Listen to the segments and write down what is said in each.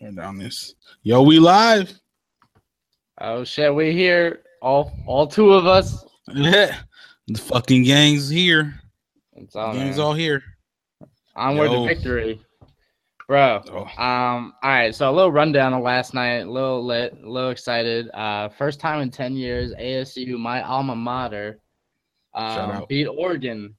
Turn down this. Yo, we live. Oh shit, we here. All all two of us. Yeah. The fucking gang's here. It's all gang's man. all here. onward Yo. to victory. Bro. Oh, Um, all right, so a little rundown of last night, a little lit, a little excited. Uh first time in 10 years, ASU, my alma mater, um, beat Oregon.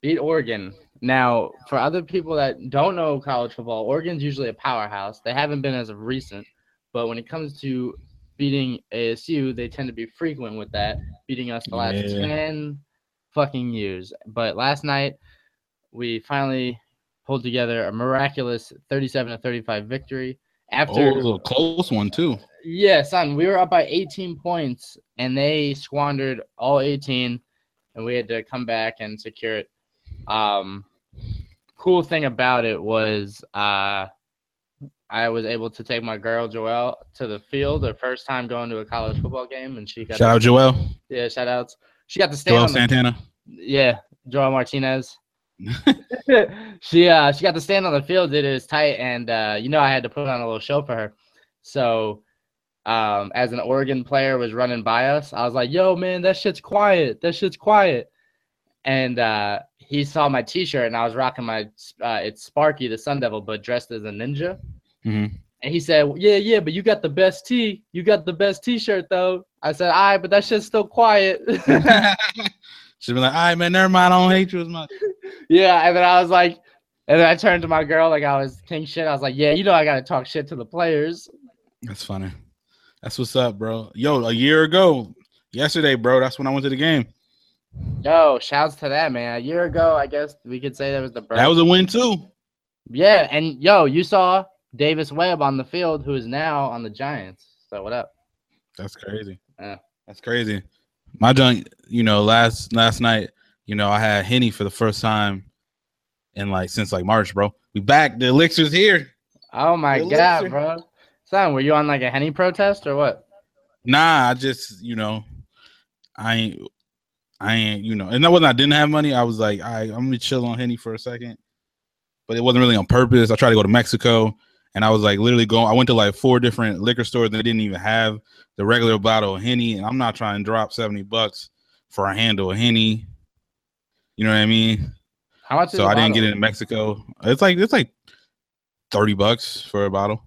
Beat Oregon. Now, for other people that don't know college football, Oregon's usually a powerhouse. They haven't been as of recent, but when it comes to beating ASU, they tend to be frequent with that, beating us the last Yeah. 10 fucking years. But last night, we finally pulled together a miraculous 37 to 35 victory. oh, After it was a close one too. yeah, son, we were up by 18 points and they squandered all 18 and we had to come back and secure it. Um cool thing about it was uh I was able to take my girl Joelle to the field, her first time going to a college football game and she got Shout out Joel. yeah, shout outs. She got to stand Joel on the, Santana. yeah, Joel Martinez. she uh she got to stand on the field, it is tight, and uh you know I had to put on a little show for her. So um as an Oregon player was running by us, I was like, yo man, that shit's quiet. That shit's quiet. And uh he saw my t-shirt and I was rocking my uh it's Sparky the Sun Devil, but dressed as a ninja. Mhm. And he said, Yeah, yeah, but you got the best tee. You got the best t-shirt though. I said, all right, but that shit's still quiet. She'd be like, all right, man, never mind. I don't hate you as much. Yeah, and then I was like, and then I turned to my girl like I was king shit. I was like, yeah, you know I gotta talk shit to the players. That's funny. That's what's up, bro. Yo, a year ago, yesterday, bro, that's when I went to the game. Yo, shouts to that man. A year ago, I guess we could say that was the birth. That was a win too. yeah, and yo, you saw Davis Webb on the field, who is now on the Giants. So what up? That's crazy. Yeah. That's crazy. My junk, you know, last last night, you know, I had Henny for the first time in like since like March, bro. We back. The elixir's here. Oh my god, bro. Son, were you on like a Henny protest or what? Nah, I just, you know, I ain't I ain't, you know, and that wasn't I didn't have money. I was like, all right, I'm gonna chill on Henny for a second. But it wasn't really on purpose. I tried to go to Mexico and I was like literally going, I went to like four different liquor stores that didn't even have the regular bottle of Henny. And I'm not trying to drop 70 bucks for a handle of Henny. You know what I mean? How much? so I didn't get it in Mexico. It's like it's like 30 bucks for a bottle.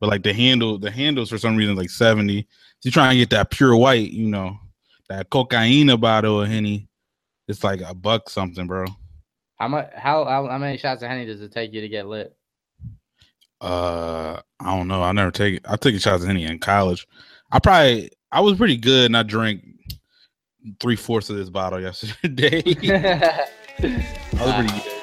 But like the handle, the handles for some reason like 70. So you trying to get that pure white, you know, that cocaine bottle of Henny. It's like a buck something, bro. How much? How, how how many shots of Henny does it take you to get lit? Uh I don't know. I never take it. I took a shot of Henny in college. I probably I was pretty good and I drank three fourths of this bottle yesterday. I was pretty good.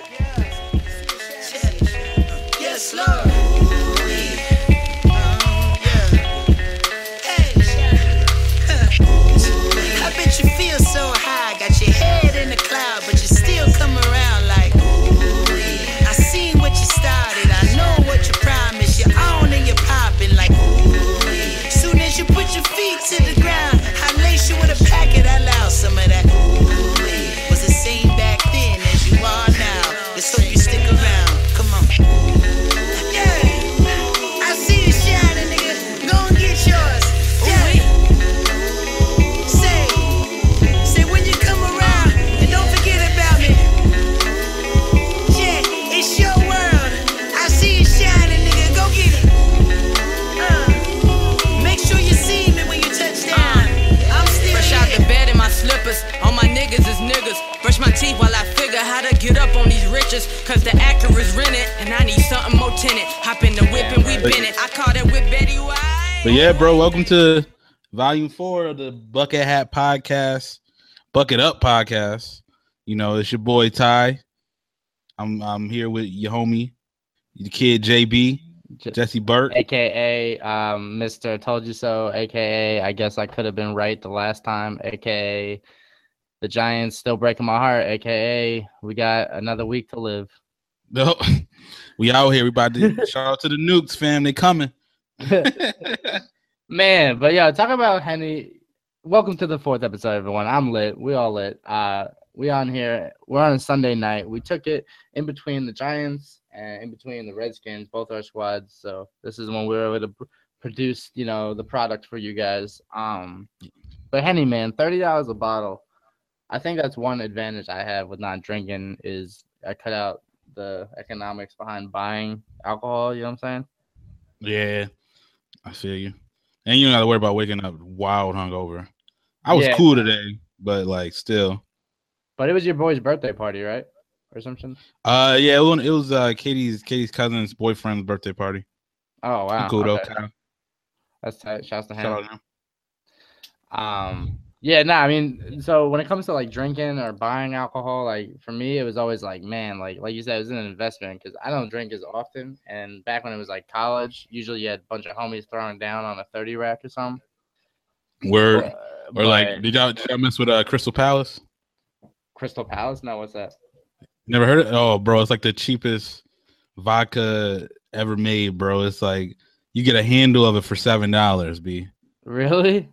Is rented, and I need something more tenant. Hop in the whip and we been it. I caught it with Betty White. But yeah, bro, welcome to volume four of the Bucket Hat Podcast, Bucket Up Podcast. You know, it's your boy Ty. I'm I'm here with your homie, the kid JB, Jesse Burke. AKA um, Mr. Told You So, AKA I guess I could have been right the last time, AKA the Giants still breaking my heart, AKA we got another week to live. No, we out here. We about to shout out to the Nukes fam. They coming. Man, but yeah, talk about Henny. Welcome to the fourth episode, everyone. I'm lit. We all lit. Uh, we on here. We're on a Sunday night. We took it in between the Giants and in between the Redskins, both our squads. So this is when we were able to pr- produce, you know, the product for you guys. Um, but Henny, man, thirty dollars a bottle. I think that's one advantage I have with not drinking is I cut out the economics behind buying alcohol. You know what I'm saying? Yeah, I feel you. And you don't got to worry about waking up wild hungover. I was Yeah. cool today, but like still. But it was your boy's birthday party, right? Or something. Uh, yeah, it was, it was uh Katie's Katie's cousin's boyfriend's birthday party. Oh wow, cool though. okay. Kyle. That's tight. Shouts to him. Shout out to him. Um, yeah, no, I mean, so when it comes to like drinking or buying alcohol, like for me, it was always like, man, like like you said, it was an investment because I don't drink as often. And back when it was like college, usually you had a bunch of homies throwing down on a thirty rack or something. Word. Uh, Or like, did y'all, did y'all mess with uh Crystal Palace? Crystal Palace? No, what's that? Never heard it? Oh, bro, it's like the cheapest vodka ever made, bro. It's like you get a handle of it for seven dollars, b. Really?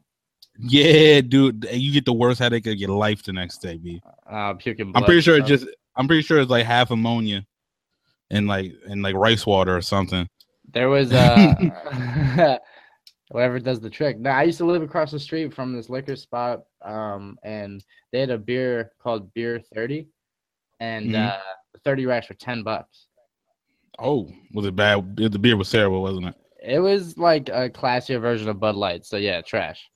Yeah, dude, you get the worst headache of your life the next day, b. Uh, puking. I'm pretty sure it's just. I'm pretty sure it's like half ammonia, and like and like rice water or something. There was uh whatever does the trick. Now I used to live across the street from this liquor spot, um, and they had a beer called Beer Thirty, and Mhm. uh, thirty racks for ten bucks. Oh, was it bad? The beer was terrible, wasn't it? It was like a classier version of Bud Light, so yeah, trash.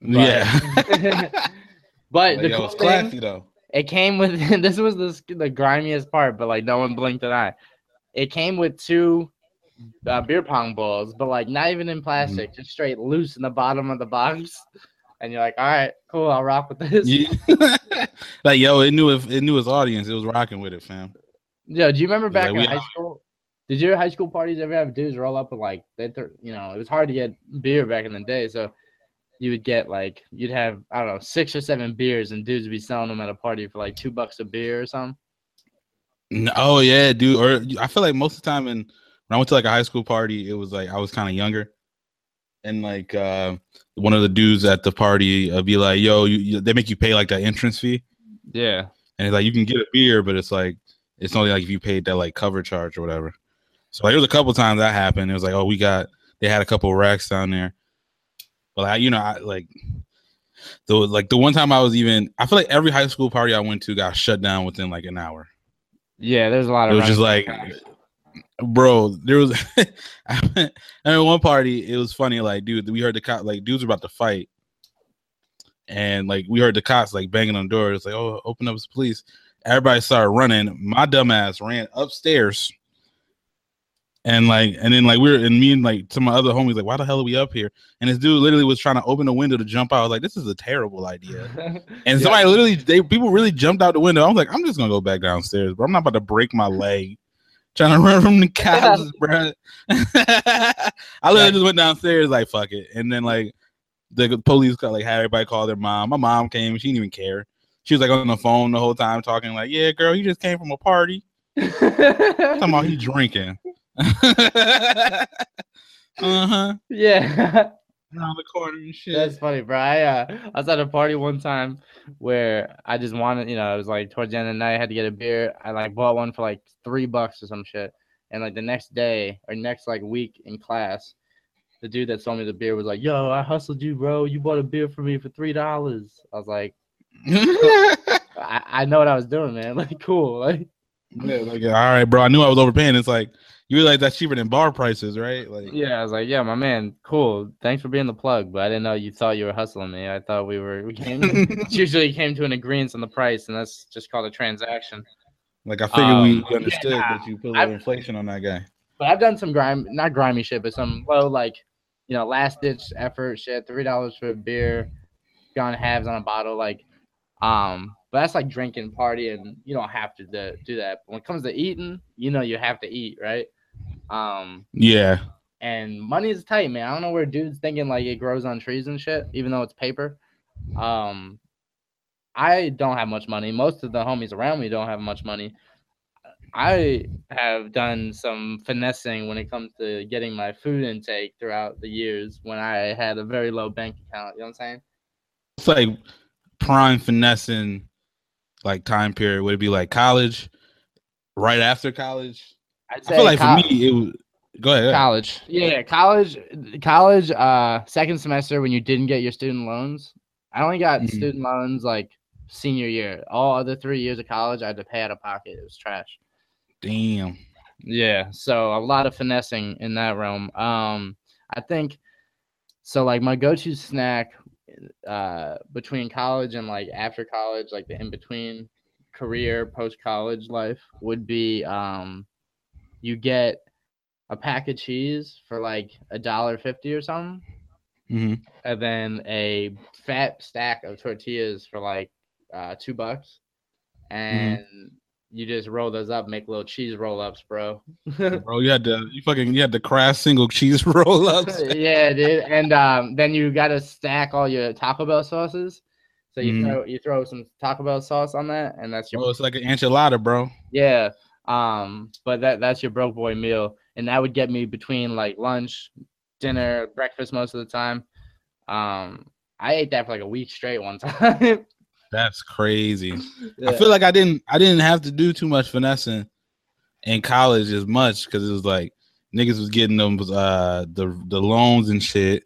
But- yeah. But Like, the cool it's thing, though. it came with this was the the grimiest part, but like no one blinked an eye. It came with two uh, beer pong balls, but like not even in plastic, just straight loose in the bottom of the box. And you're like, all right, cool, I'll rock with this. Yeah. like yo, it knew it, it knew its audience. It was rocking with it, fam. Yo, do you remember back like, in high out. school? Did your high school parties ever have dudes roll up with like they, th- you know, it was hard to get beer back in the day, so you would get like you'd have I don't know six or seven beers, and dudes would be selling them at a party for like two bucks a beer or something. No, oh yeah, dude. Or I feel like most of the time, in when I went to like a high school party, it was like I was kind of younger, and like uh, one of the dudes at the party uh, be like, "Yo, you, you, they make you pay like that entrance fee." Yeah, and it's like you can get a beer, but it's like it's only like if you paid that like cover charge or whatever. So like, there was a couple times that happened. It was like, oh, we got they had a couple racks down there, but like you know, I like the like the one time I was even I feel like every high school party I went to got shut down within like an hour. yeah. There's a lot of. It was just like, bro, there was I I mean, one party. It was funny, like dude, we heard the cop like dudes were about to fight. And like we heard the cops like banging on doors, like, oh, open up, it's police. Everybody started running. My dumbass ran upstairs. And like, and then like we were and me and like some of my other homies, like, why the hell are we up here? And this dude literally was trying to open the window to jump out. I was like, this is a terrible idea. And Yeah. somebody literally, they people really jumped out the window. I was like, I'm just gonna go back downstairs, but I'm not about to break my leg trying to run from the cops, bro. I literally just went downstairs like fuck it, and then like the police got like had everybody call their mom. My mom came, she didn't even care. She was like on the phone the whole time talking like, "Yeah, girl, you just came from a party. Talking about he drinking." uh huh. yeah. Around the corner and shit. That's funny, bro. I, uh, I was at a party one time where I just wanted, you know, it was like towards the end of the night, I had to get a beer. I like bought one for like three bucks or some shit. And like the next day or next like week in class, the dude that sold me the beer was like, "Yo, I hustled you, bro. You bought a beer for me for three dollars." I was like, I, "I know what I was doing, man. Like, cool. Like, Yeah, like, all right, bro. I knew I was overpaying. It's like you realize that's cheaper than bar prices, right? Like, yeah." I was like, "Yeah, my man, cool. Thanks for being the plug." But I didn't know you thought you were hustling me. I thought we were. We came. usually came to an agreement on the price, and that's just called a transaction. like I figured Um, we understood yeah, that you put a I've- little inflation on that guy. But I've done some grime, not grimy shit, but some low, like, you know, last ditch effort shit. Three dollars for a beer, gone halves on a bottle, like, um. But that's like drinking, party, and you don't have to do, do that. But when it comes to eating, you know, you have to eat, right? Um. Yeah, And money is tight, man. I don't know where dudes thinking like it grows on trees and shit, even though it's paper. Um. I don't have much money. Most of the homies around me don't have much money. I have done some finessing when it comes to getting my food intake throughout the years when I had a very low bank account. You know what I'm saying? it's like prime finessing like time period? Would it be like college, right after college? I'd I feel like col- for me, it was. Go ahead. College. Yeah, college, college, uh, second semester when you didn't get your student loans. I only got Mhm. student loans like senior year. All other three years of college, I had to pay out of pocket. It was trash. Damn. Yeah, so a lot of finessing in that realm. Um, I think so. Like my go-to snack, uh, between college and like after college, like the in between career post college life would be um, you get a pack of cheese for like a dollar fifty or something, hmm and then a fat stack of tortillas for like uh, two bucks, and you just roll those up, make little cheese roll ups, bro. Bro, you had to you fucking you had the Kraft single cheese roll ups. yeah, dude. And um, then you gotta stack all your Taco Bell sauces. So you Mhm. throw you throw some Taco Bell sauce on that, and that's your Bro, it's like an enchilada, bro. yeah. Um, but that that's your broke boy meal, and that would get me between like lunch, dinner, breakfast most of the time. Um, I ate that for like a week straight one time. That's crazy. I feel like I didn't I didn't have to do too much finessing in college as much because it was like niggas was getting them uh the the loans and shit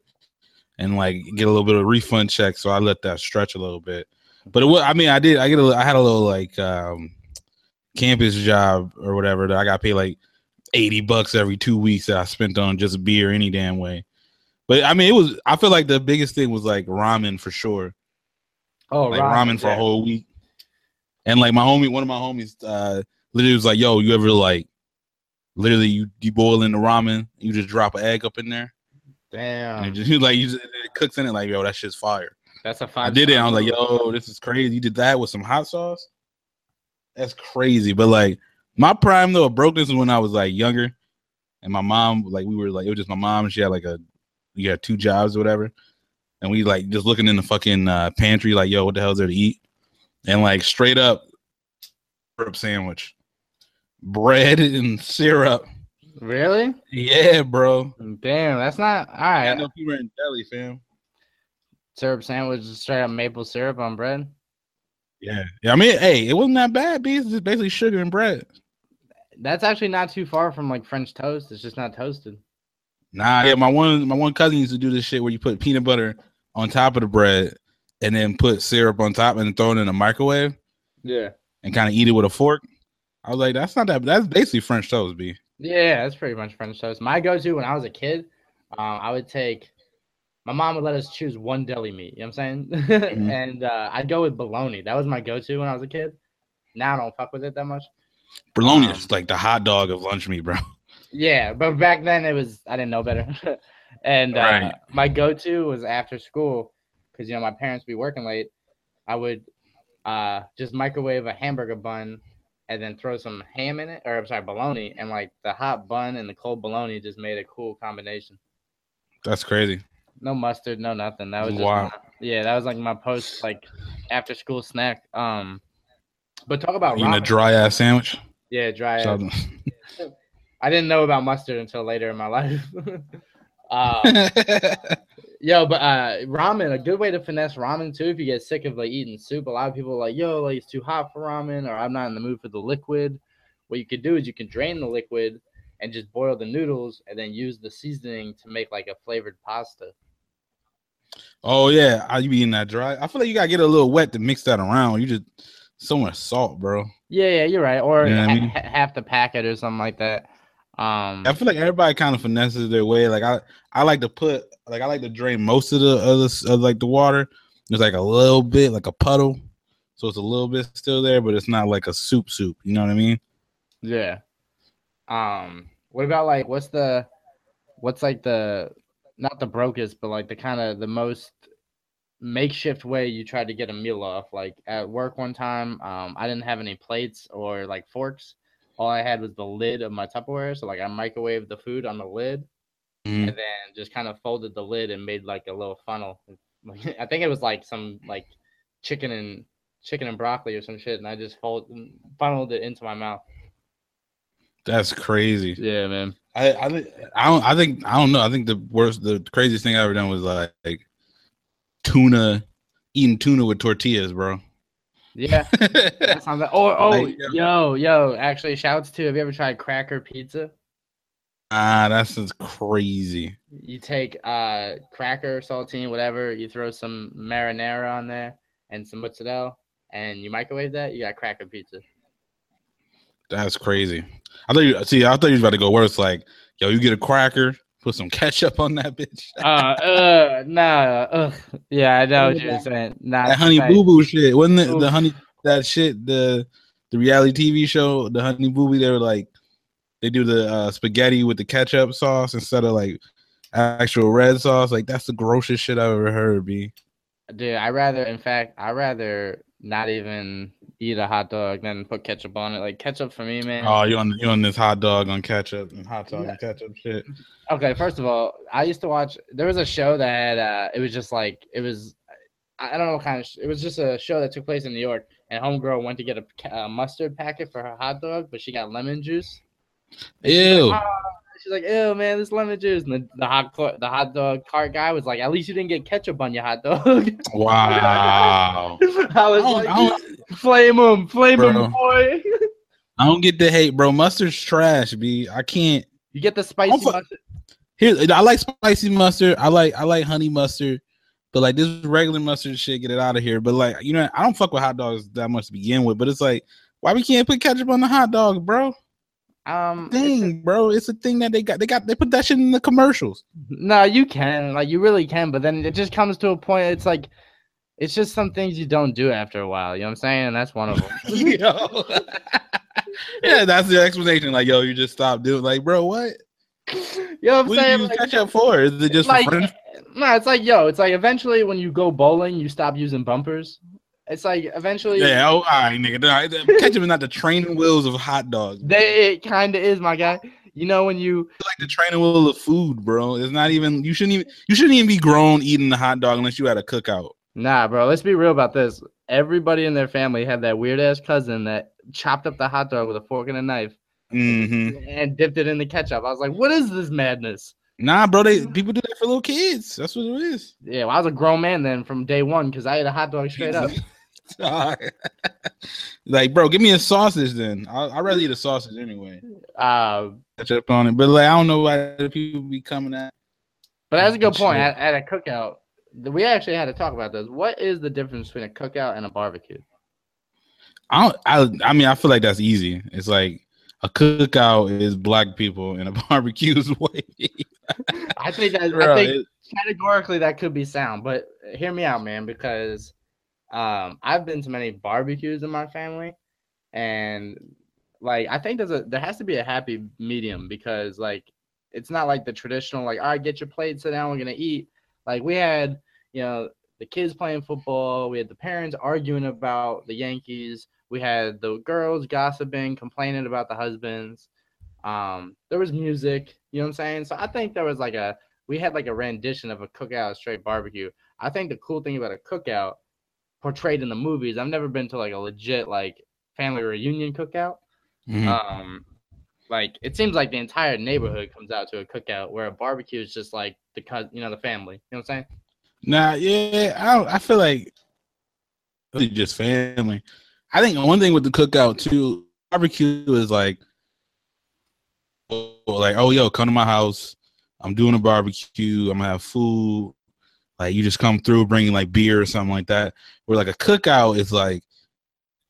and like get a little bit of refund check so I let that stretch a little bit. But it was I mean I did I get a I had a little like um campus job or whatever that I got paid like 80 bucks every 2 weeks that I spent on just beer any damn way. But I mean it was I feel like the biggest thing was like ramen for sure oh, like ramen, for a whole week. And like my homie, one of my homies, uh, literally was like, "Yo, you ever like, literally you you boil in the ramen, you just drop an egg up in there, Damn. and it just like you just, it cooks in it like, yo, that shit's fire." that's a five. I did it. I was like, "Yo, this is crazy." You did that with some hot sauce. That's crazy. But like my prime though, of brokenness was when I was like younger, and my mom, like we were like it was just my mom. and She had like a, you had two jobs or whatever, and we like just looking in the fucking uh, pantry, like, yo, what the hell's there to eat? And like straight up, syrup sandwich, bread and syrup. Really? Yeah, bro. Damn, that's not all I right. know people in deli, fam. Syrup sandwich, straight up maple syrup on bread. Yeah, yeah. I mean, hey, it wasn't that bad. B. It's just basically sugar and bread. That's actually not too far from like French toast. It's just not toasted. Nah, yeah, my one my one cousin used to do this shit where you put peanut butter on top of the bread and then put syrup on top and throw it in the microwave Yeah. and kind of eat it with a fork. I was like, that's not that. That's basically French toast, b. Yeah, that's pretty much French toast. My go-to when I was a kid, um, I would take. My mom would let us choose one deli meat. You know what I'm saying? Mm-hmm. and uh, I'd go with bologna. That was my go-to when I was a kid. Now I don't fuck with it that much. Bologna Um, is like the hot dog of lunch meat, bro. Yeah, but back then it was I didn't know better. and uh, Right. my go-to was after school because you know my parents be working late. I would uh, just microwave a hamburger bun and then throw some ham in it, or I'm sorry, bologna, and like the hot bun and the cold bologna just made a cool combination. That's crazy. No mustard, no nothing. That was just Wow. my- yeah, that was like my post like after school snack. Um, but talk about Eating a dry ass sandwich. yeah, dry. So- I didn't know about mustard until later in my life. uh, yo, but uh, ramen, a good way to finesse ramen too. If you get sick of like eating soup, a lot of people are like, yo, like it's too hot for ramen, or I'm not in the mood for the liquid. What you could do is you can drain the liquid and just boil the noodles, and then use the seasoning to make like a flavored pasta. Oh yeah, are you eating that dry? I feel like you gotta get a little wet to mix that around. You just so much salt, bro. Yeah, yeah, you're right. Or You know what I mean? half the packet or something like that. Um, I feel like everybody kind of finesses their way. Like I, I like to put, like I like to drain most of the other, like the water. There's like a little bit, like a puddle, so it's a little bit still there, but it's not like a soup soup. You know what I mean? Yeah. Um, what about like what's the what's like the not the brokest, but like the kind of the most makeshift way you tried to get a meal off? Like at work one time, um, I didn't have any plates or like forks. All I had was the lid of my Tupperware. So like I microwaved the food on the lid Mhm. and then just kind of folded the lid and made like a little funnel. I think it was like some like chicken and chicken and broccoli or some shit, and I just fold funneled it into my mouth. That's crazy. Yeah, man. I, I, I don't, I think, I don't know. I think the worst, the craziest thing I ever done was like, like tuna, eating tuna with tortillas, bro. Yeah. That sounds like, oh, oh, Like, yo, yo. Actually, shouts to. Have you ever tried cracker pizza? ah, that's just crazy. You take uh cracker, saltine, whatever. You throw some marinara on there and some mozzarella, and you microwave that. You got cracker pizza. That's crazy. I thought you see. I thought you was about to go where it's like, yo, you get a cracker, put some ketchup on that bitch. Uh, uh, nah, ugh. Yeah, I know what you're saying. Nah, that honey boo boo shit. Wasn't it Oof. the honey that shit? The the reality TV show, the honey boo boo. They were like, they do the uh, spaghetti with the ketchup sauce instead of like actual red sauce. Like that's the grossest shit I've ever heard. B. Dude, I rather, in fact, I rather not even eat a hot dog then put ketchup on it. Like ketchup for me, man. Oh, you on you on this hot dog on ketchup and hot dog Yeah. and ketchup shit. Okay, first of all, I used to watch. There was a show that had. Uh, it was just like it was. I don't know what kind of. sh- It was just a show that took place in New York, and homegirl went to get a, a mustard packet for her hot dog, but she got lemon juice. Ew. "Ah," She's like, "Ew, man, this lemon juice." And the, the hot the hot dog cart guy was like, "At least you didn't get ketchup on your hot dog." Wow. I was I like, I "Flame him, flame Bro. him, boy." I don't get the hate, bro. Mustard's trash, b. I can't. you get the spicy fu- mustard. Here, I like spicy mustard. I like I like honey mustard, but like this regular mustard shit, get it out of here. But like you know, I don't fuck with hot dogs that much to begin with. But it's like, why we can't put ketchup on the hot dog, bro? Um, it's a- Thing, bro. It's a thing that they got. They got. They put that shit in the commercials. No, you can. Like you really can, but then it just comes to a point it's like it's just some things you don't do after a while. You know what I'm saying? And that's one of them. yeah, that's the explanation. Like, yo, you just stop doing. Like, bro, what? you know what I'm What do saying? you Like, ketchup for? Is it just like, for friends? no, it's like yo, it's like eventually when you go bowling, you stop using bumpers. It's like eventually Yeah, oh, all right, nigga. Nah, Ketchup is not the training wheels of hot dogs. they it kinda is my guy. You know when you It's like the training wheel of food, bro. It's not even. You shouldn't even. You shouldn't even be grown eating the hot dog unless you had a cookout. Nah, bro, let's be real about this. Everybody in their family had that weird ass cousin that chopped up the hot dog with a fork and a knife hmm and dipped it in the ketchup. I was like, what is this madness? Nah, bro. They people do that for little kids. That's what it is. Yeah, well, I was a grown man then from day one because I ate a hot dog straight up. like, bro, give me a sausage then. I I rather eat a sausage anyway. Uh, Ketchup on it, but like I don't know why the people be coming at. but that's a good point. At, at a cookout, we actually had to talk about this. What is the difference between a cookout and a barbecue? I don't. I I mean, I feel like that's easy. It's like a cookout is black people and a barbecue is white. I think that I think it- categorically that could be sound, but hear me out, man, because um, I've been to many barbecues in my family, and like I think there's a there has to be a happy medium because like it's not like the traditional like all right, get your plate, sit down, we're gonna eat. Like we had, you know, the kids playing football, we had the parents arguing about the Yankees, we had the girls gossiping, complaining about the husbands. Um, there was music, you know what I'm saying? So I think there was like a we had like a rendition of a cookout straight barbecue. I think the cool thing about a cookout portrayed in the movies, I've never been to like a legit like family reunion cookout. Mhm. Um like it seems like the entire neighborhood comes out to a cookout where a barbecue is just like the cous you know, the family. You know what I'm saying? Nah, yeah, I don't, I feel like it's just family. I think one thing with the cookout too, barbecue is like, oh, like oh yo, come to my house. I'm doing a barbecue. I'm gonna have food. Like you just come through bringing like beer or something like that. Where like a cookout is like,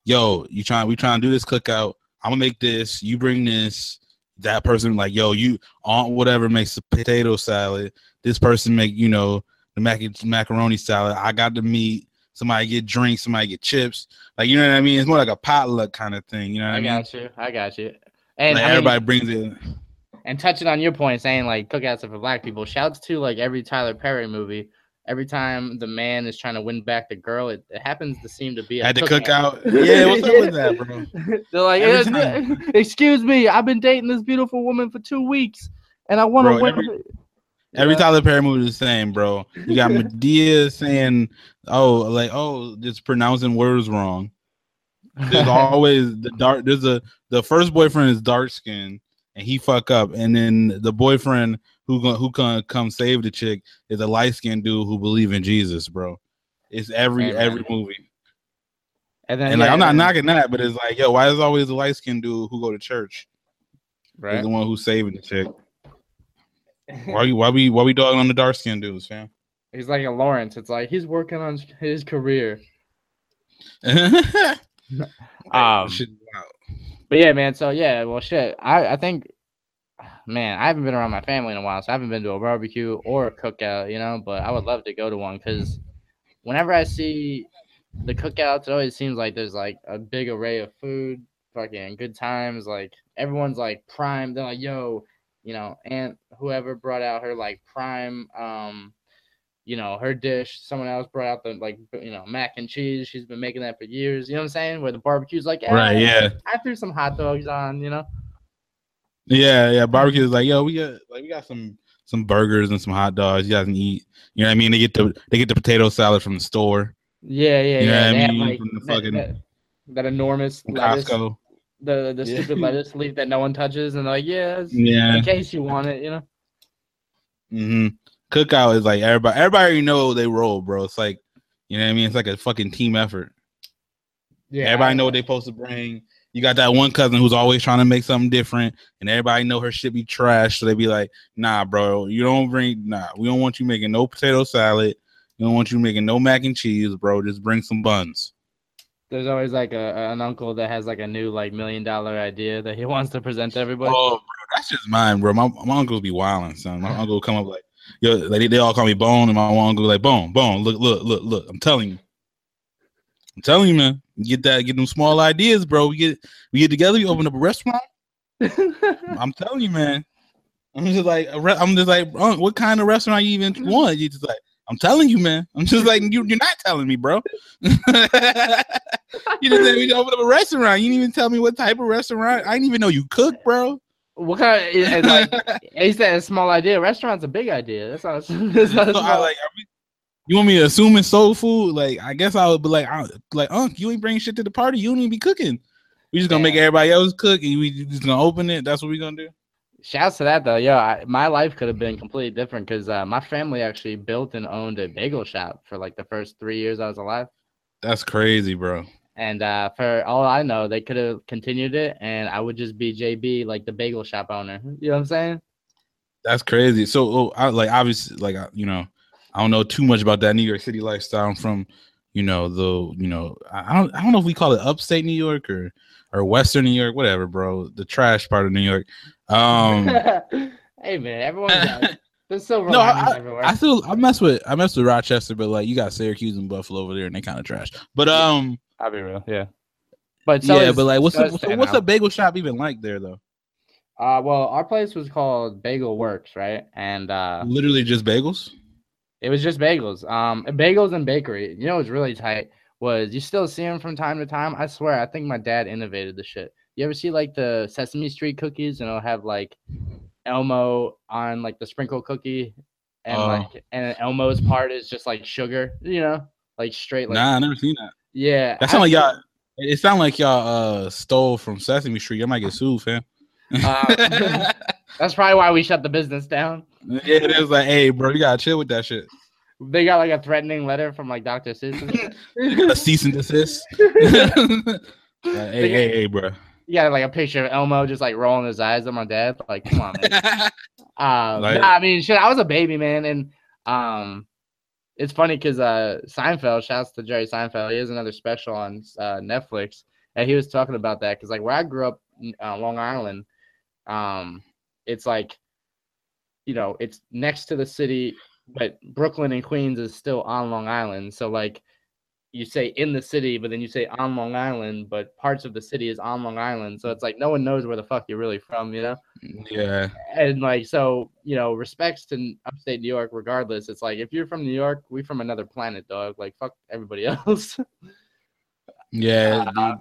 yo, you trying we trying to do this cookout. I'm gonna make this. You bring this. That person like yo, you aunt whatever makes a potato salad. This person make you know the mac- macaroni salad. I got the meat. Somebody get drinks. Somebody get chips. Like you know what I mean? It's more like a potluck kind of thing. You know what I, I mean? got you. I got you. And Like I mean, everybody brings it. and touching on your point, saying like cookouts are for black people. Shouts to like every Tyler Perry movie. Every time the man is trying to win back the girl, it, it happens to seem to be a At the cookout. Yeah, what's up with that, bro? They're like, Every "Eh, excuse me, I've been dating this beautiful woman for two weeks, and I want to win. every- her." Every Yeah. Tyler Perry movie is the same, bro. You got Madea saying, "Oh, like oh, just pronouncing words wrong." There's always the dark. There's a the first boyfriend is dark skinned and he fuck up, and then the boyfriend who go, who can come save the chick is a light skinned dude who believe in Jesus, bro. It's every Amen. every movie. And then And like yeah, I'm not knocking that, but it's like, yo, why is always the light skinned dude who go to church? He's right. the one who's saving the chick. Why you why we why we dogging on the dark skinned dudes, fam? He's like a Lawrence. It's like he's working on his career. Um, But yeah, man. So yeah, well, shit. I I think, man, I haven't been around my family in a while, so I haven't been to a barbecue or a cookout, you know. But I would love to go to one because whenever I see the cookouts, it always seems like there's like a big array of food, fucking good times. Like everyone's like prime. They're like, yo, you know, and whoever brought out her like prime, um, you know, her dish. Someone else brought out the like, you know, mac and cheese. She's been making that for years. You know what I'm saying? Where the barbecue's like, Right, "Eh, yeah. I threw some hot dogs on, you know. Yeah, yeah. Barbecue is like, yo, we got like we got some some burgers and some hot dogs. You guys can eat. You know what I mean? They get the they get the potato salad from the store, Yeah, yeah, You know yeah. what I mean? like, From the that, fucking- that, that enormous from lettuce, Costco. the the Yeah. stupid lettuce leaf that no one touches, and like, yeah, Yeah. in case you want it, you know. Mm-hmm. Cookout is like everybody everybody already know they roll, bro. It's like you know what I mean? It's like a fucking team effort. Yeah, everybody know what they supposed to bring. You got that one cousin who's always trying to make something different, and everybody know her shit be trash. So they be like, "Nah, bro, you don't bring. Nah, we don't want you making no potato salad. We don't want you making no mac and cheese, bro. Just bring some buns." There's always like a an uncle that has like a new like million dollar idea that he wants to present to everybody. Oh, bro, that's just mine, bro. My, my uncles be wilding, son. My uncle come up like, yo, like they, they all call me Bone, and my uncle be like, Bone, Bone, look, look, look, look. I'm telling you, I'm telling you, man. Get that, get them small ideas, bro. We get we get together, we open up a restaurant. I'm telling you, man. I'm just like, I'm just like, "Unc, what kind of restaurant you even want? You just like, I'm telling you, man. I'm just like, you, you're not telling me, bro. you just said we open up a restaurant. You didn't even tell me what type of restaurant. I didn't even know you cook, bro. what kind? Of, it's like he said, a small idea. Restaurant's a big idea. That's not. That's not a So I like, are we- you want me to assume it's soul food? Like, I guess I would be like, I, like, Unc, you ain't bringing shit to the party. You don't even be cooking. We just gonna make everybody else cook, and we just gonna open it. That's what we gonna do. Shouts to that though, yo. I, my life could have been completely different because uh, my family actually built and owned a bagel shop for like the first three years I was alive. That's crazy, bro. And uh, for all I know, they could have continued it, and I would just be JB, like the bagel shop owner. You know what I'm saying? That's crazy. So, oh, I, like, obviously, like, you know, I don't know too much about that New York City lifestyle. I'm from, you know, the, you know, I I don't, I don't know if we call it upstate New York or, or Western New York, whatever, bro. The trash part of New York. Um, hey man, everyone's got there's silver no, I, everywhere. I still, I mess with, I mess with Rochester, but like, you got Syracuse and Buffalo over there, and they kind of trash. But um, I'll be real, yeah. But so yeah, is- but like, what's so the, is what's, Staten what's a bagel shop even like there though? Uh, well, our place was called Bagel Works, right? And uh, Literally just bagels. It was just bagels. Um, bagels and bakery. You know what's really tight was you still see them from time to time. I swear, I think my dad innovated the shit. You ever see like the Sesame Street cookies and it'll have like Elmo on like the sprinkle cookie, and Oh. like and Elmo's part is just like sugar. You know, like straight like nah, I never seen that. yeah. That I sound like y'all. It sound like y'all uh stole from Sesame Street. I might get sued, fam. Uh, That's probably why we shut the business down. Yeah, it was like, hey, bro, you gotta chill with that shit. They got like a threatening letter from like Dr. Seuss. A cease and desist. Like, hey, hey, hey, bro. You got like a picture of Elmo just like rolling his eyes at my dad. Like, come on, man. Uh, Like- nah, I mean, shit, I was a baby, man, and um, it's funny because uh, Seinfeld, shouts to Jerry Seinfeld, he has another special on uh, Netflix, and he was talking about that because like where I grew up, uh, Long Island, um, it's like, you know, it's next to the city, but Brooklyn and Queens is still on Long Island, so like. You say in the city, but then you say on Long Island, but parts of the city is on Long Island. So it's like no one knows where the fuck you're really from, you know? yeah, and like so you know respects to upstate new york regardless it's like if you're from new york we from another planet dog like fuck everybody else yeah. Uh.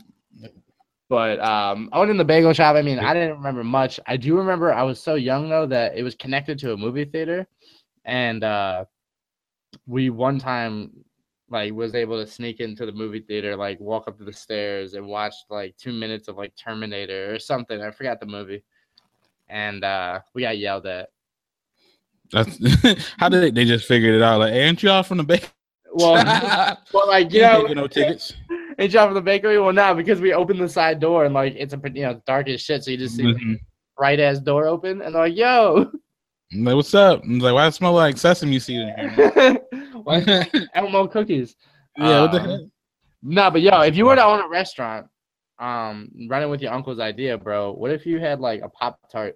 But um i went in the bagel shop i mean i didn't remember much i do remember i was so young though that it was connected to a movie theater and uh we one time like was able to sneak into the movie theater like walk up to the stairs and watch like two minutes of like terminator or something i forgot the movie and uh we got yelled at That's how did they, they just figured it out? Like, hey, ain't y'all from the Bay? well, well like you You know no tickets. He dropped from the bakery. Well, now because we opened the side door and like it's a you know dark as shit, so you just see the Mhm. right ass door open and like, "Yo, I'm like, what's up? I'm like, why it smell like sesame seed in here? Why- man?" Elmo cookies." yeah, what the Um, heck? No, but yo, if you were to own a restaurant, um, running with your uncle's idea, bro, what if you had like a Pop Tart,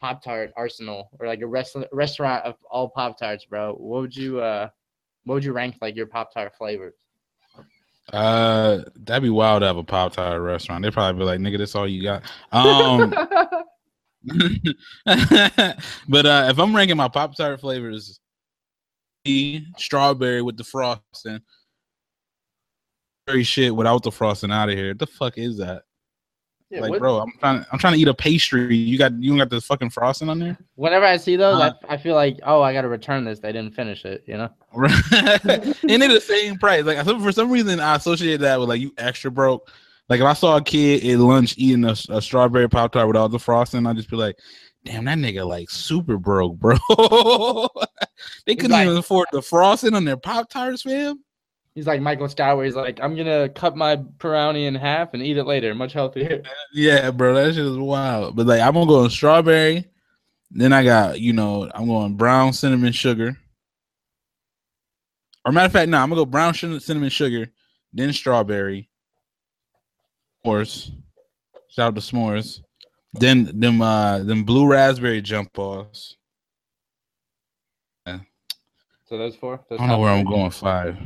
Pop Tart arsenal, or like a rest- restaurant of all Pop Tarts, bro? What would you uh, what would you rank like your Pop Tart flavors? Uh, that'd be wild to have a Pop Tart restaurant. They'd probably be like, nigga, that's all you got. Um, but uh, if I'm ranking my Pop Tart flavors, strawberry with the frosting, strawberry shit without the frosting out of here. The fuck is that? Yeah, like, what- bro, I'm trying. I'm trying to eat a pastry. You got you got the fucking frosting on there. Whenever I see those, Uh, I, I feel like, oh, I gotta return this. They didn't finish it, you know? And they're the same price. Like for some reason I associate that with like you extra broke. Like if I saw a kid at lunch eating a, a strawberry pop tart with all the frosting, I'd just be like, "Damn, that nigga like super broke, bro." they couldn't like- even afford the frosting on their pop tarts, fam. He's like Michael Scott, where he's like, I'm gonna cut my brownie in half and eat it later, much healthier. Yeah, bro, that shit is wild. But like I'm gonna go on strawberry. Then I got you know I'm going brown cinnamon sugar. Or matter of fact, no, I'm gonna go brown cinnamon sugar, then strawberry. S'mores. Shout out to s'mores. Then them uh them blue raspberry jump offs. So those four. Those I don't know where I'm going five.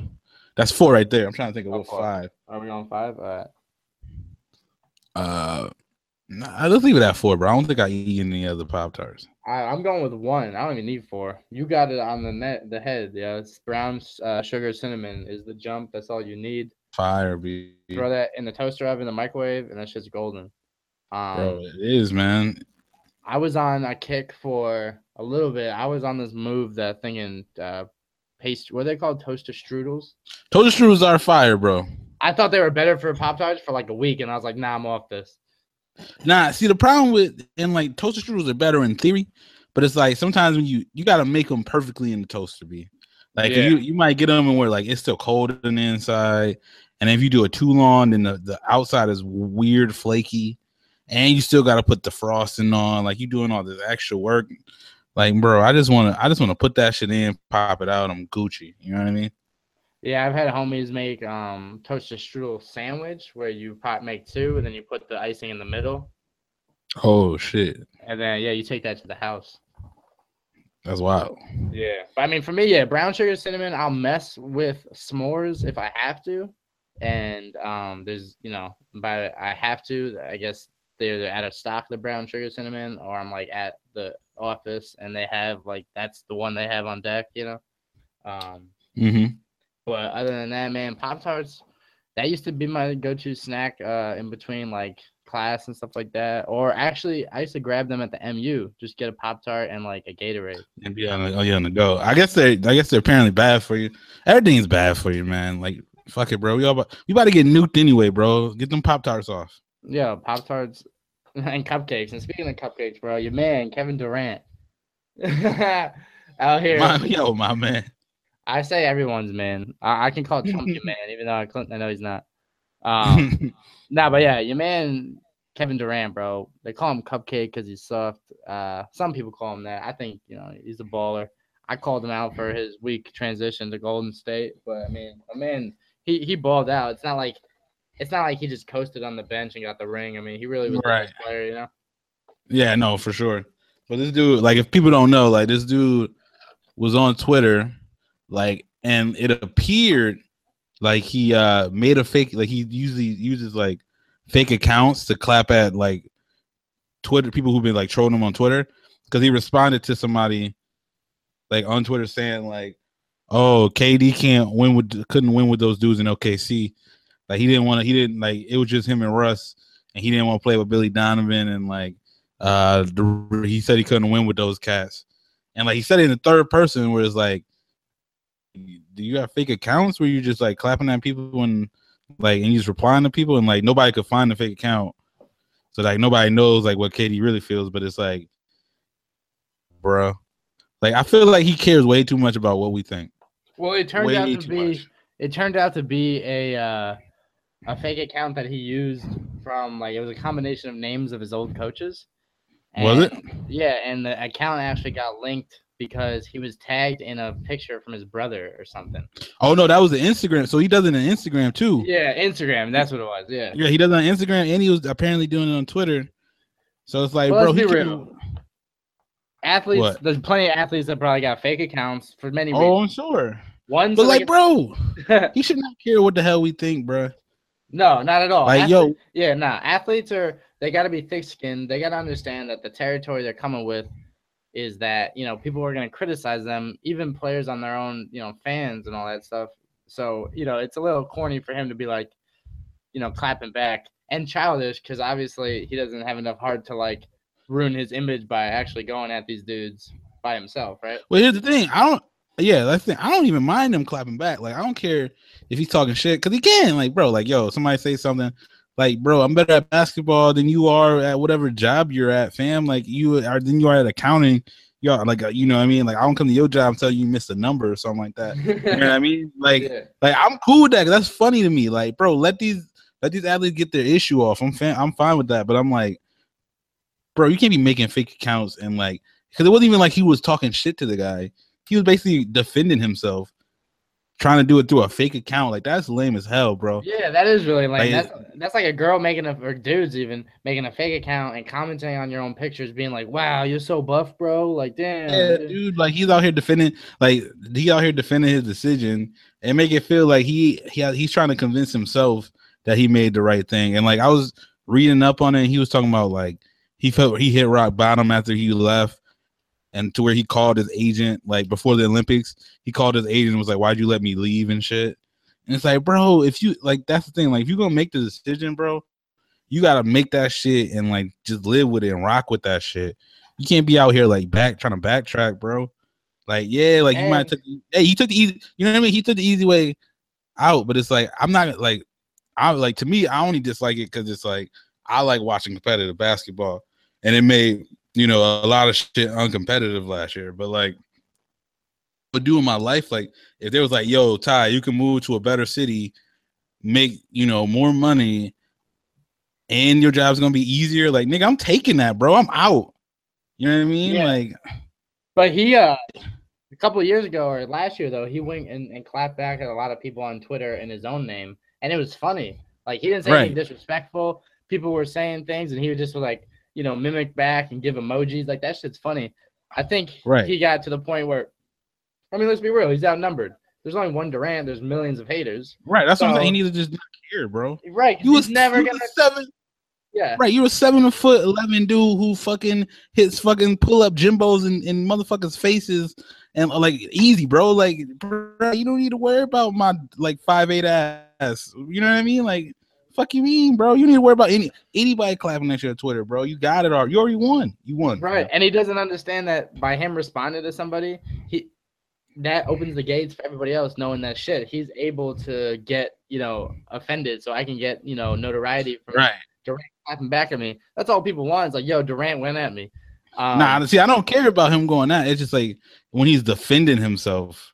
That's four right there. I'm trying to think of what five. Are we on five? All right. Uh, nah, let's leave it at four, bro. I don't think I eat any other pop tarts. I, I'm going with one. I don't even need four. You got it on the net, the head. Yeah, it's brown uh, sugar cinnamon is the jump. That's all you need. Fire, be Throw that in the toaster oven, the microwave, and that shit's golden. Um, bro. It is, man. I was on a kick for a little bit. I was on this move that thinking uh, paste. What are they called? Toaster strudels. Toaster strudels are fire, bro. I thought they were better for Pop Tarts for like a week, and I was like, nah, I'm off this. Nah, see the problem with and like toaster strudels are better in theory, but it's like sometimes when you you gotta make them perfectly in the toaster, be like Yeah. you you might get them and where like it's still cold on the inside, and if you do it too long, then the the outside is weird flaky, and you still gotta put the frosting on. Like you doing all this extra work. Like, bro, I just wanna I just wanna put that shit in, pop it out. I'm Gucci. You know what I mean? Yeah, I've had homies make um toaster strudel sandwich where you pot make two, and then you put the icing in the middle, Oh shit, and then yeah, you take that to the house. that's wild. Yeah, but I mean, for me, yeah, brown sugar cinnamon, I'll mess with s'mores if I have to, and um, there's you know, but I have to. I guess they're they're out of stock the brown sugar cinnamon, or I'm like at the office and they have like that's the one they have on deck, you know. Um, Mm-hmm. but other than that, man, Pop Tarts, that used to be my go-to snack uh, in between like class and stuff like that. Or actually, I used to grab them at the MU, just get a Pop Tart and like a Gatorade. And be on the, oh, yeah, on the go. I guess they, I guess they're apparently bad for you. Everything's bad for you, man. Like, fuck it, bro. We all, about, we about to get nuked anyway, bro. Get them pop tarts off. Yeah, Pop Tarts and cupcakes. And speaking of cupcakes, bro, your man Kevin Durant out here. My, yo, my man. I say everyone's man. I, I can call Trump your man, even though I, I know he's not. Um, nah, but yeah, your man Kevin Durant, bro. They call him Cupcake because he's soft. Uh, some people call him that. I think you know he's a baller. I called him out for his weak transition to Golden State, but I mean, a man, he he balled out. It's not like it's not like he just coasted on the bench and got the ring. I mean, he really was Right. best player, you know. yeah, no, for sure. But this dude, like, if people don't know, like, this dude was on Twitter, like, and it appeared like he uh made a fake, like, he usually uses like fake accounts to clap at like Twitter people who've been like trolling him on Twitter because he responded to somebody like on Twitter saying like, "Oh, KD can't win with couldn't win with those dudes in OKC. Like he didn't want to. He didn't like it was just him and Russ, and he didn't want to play with Billy Donovan and like uh the, he said he couldn't win with those cats. And like he said it in the third person where it's like, do you have fake accounts where you just like clapping at people and like and you just replying to people and like nobody could find the fake account. So like nobody knows like what KD really feels, but it's like, bruh. Like I feel like he cares way too much about what we think. Well, it turned Way out to be much. it turned out to be a uh a fake account that he used from like it was a combination of names of his old coaches. Was it? Yeah, and the account actually got linked because he was tagged in a picture from his brother or something. Oh no, that was the Instagram. So he does it on Instagram too. Yeah, Instagram. That's what it was. Yeah. Yeah, he does it on Instagram, and he was apparently doing it on Twitter. So it's like, Well, bro, he real. Athletes, What? there's plenty of athletes that probably got fake accounts for many Oh, reasons. I'm sure. One, But like, bro, he should not care what the hell we think, bro. No, not at all. Like, Athlete- yo, Yeah, nah. Athletes are they got to be thick-skinned. They got to understand that the territory they're coming with is that you know people are going to criticize them, even players on their own, you know, fans and all that stuff. So you know, it's a little corny for him to be like, you know, clapping back and childish because obviously he doesn't have enough heart to like ruin his image by actually going at these dudes by himself, right? Well, here's the thing. I don't. Yeah, that's the thing. I don't even mind him clapping back. Like, I don't care if he's talking shit because he can. Like, bro, like, yo, somebody say something. Like, bro, I'm better at basketball than you are at whatever job you're at, fam. Like, you are than you are at accounting. Y'all, like, uh, you know what I mean? Like, I don't come to your job until you miss a number or something like that. You know what I mean? Like, yeah. like I'm cool with that. That's funny to me. Like, bro, let these let these athletes get their issue off. I'm fan, I'm fine with that. But I'm like, bro, you can't be making fake accounts and like because it wasn't even like he was talking shit to the guy. He was basically defending himself, trying to do it through a fake account. Like that's lame as hell, bro. Yeah, that is really lame. Like- that's that's like a girl making a or dudes even making a fake account and commenting on your own pictures, being like, "Wow, you're so buff, bro!" Like, damn. Yeah, dude. dude, like he's out here defending, like he out here defending his decision and make it feel like he, he he's trying to convince himself that he made the right thing. And like I was reading up on it, and he was talking about like he felt he hit rock bottom after he left, and to where he called his agent like before the Olympics, he called his agent and was like, "Why'd you let me leave and shit?" And it's like, bro, if you like, that's the thing. Like, if you're gonna make the decision, bro, you gotta make that shit and like just live with it and rock with that shit. You can't be out here like back trying to backtrack, bro. Like, yeah, like you might took hey, he took the easy, you know what I mean? He took the easy way out, but it's like I'm not like I like to me, I only dislike it because it's like I like watching competitive basketball, and it made you know a lot of shit uncompetitive last year. But like, but doing my life, like if there was like, yo, Ty, you can move to a better city, make you know more money, and your job's gonna be easier. Like, nigga, I'm taking that, bro. I'm out. You know what I mean? Yeah. Like, But he, uh, a couple of years ago or last year though, he went and, and clapped back at a lot of people on Twitter in his own name, and it was funny. Like he didn't say anything disrespectful. People were saying things, and he would just like, you know, mimic back and give emojis. Like that shit's funny. I think Right. he got to the point where, I mean, let's be real, he's outnumbered. There's only one Durant. There's millions of haters. right? That's what I'm saying. He needs to just not care, bro. Right. You was never you gonna. was seven, Yeah. right? You a seven foot eleven dude who fucking hits fucking pull up Jimbos in, in motherfuckers' faces and like easy, bro. Like, bro, you don't need to worry about my like five eight ass. You know what I mean? Like, fuck you mean, bro? You need to worry about any anybody clapping at you on Twitter, bro. You got it, or you already won. You won, Right. And he doesn't understand that by him responding to somebody, he that opens the gates for everybody else knowing that shit. He's able to get, you know, offended so I can get, you know, notoriety from Right. Durant clapping back at me. That's all people want. Is like, yo, Durant went at me. Um, nah, see, I don't care about him going that. It's just like when he's defending himself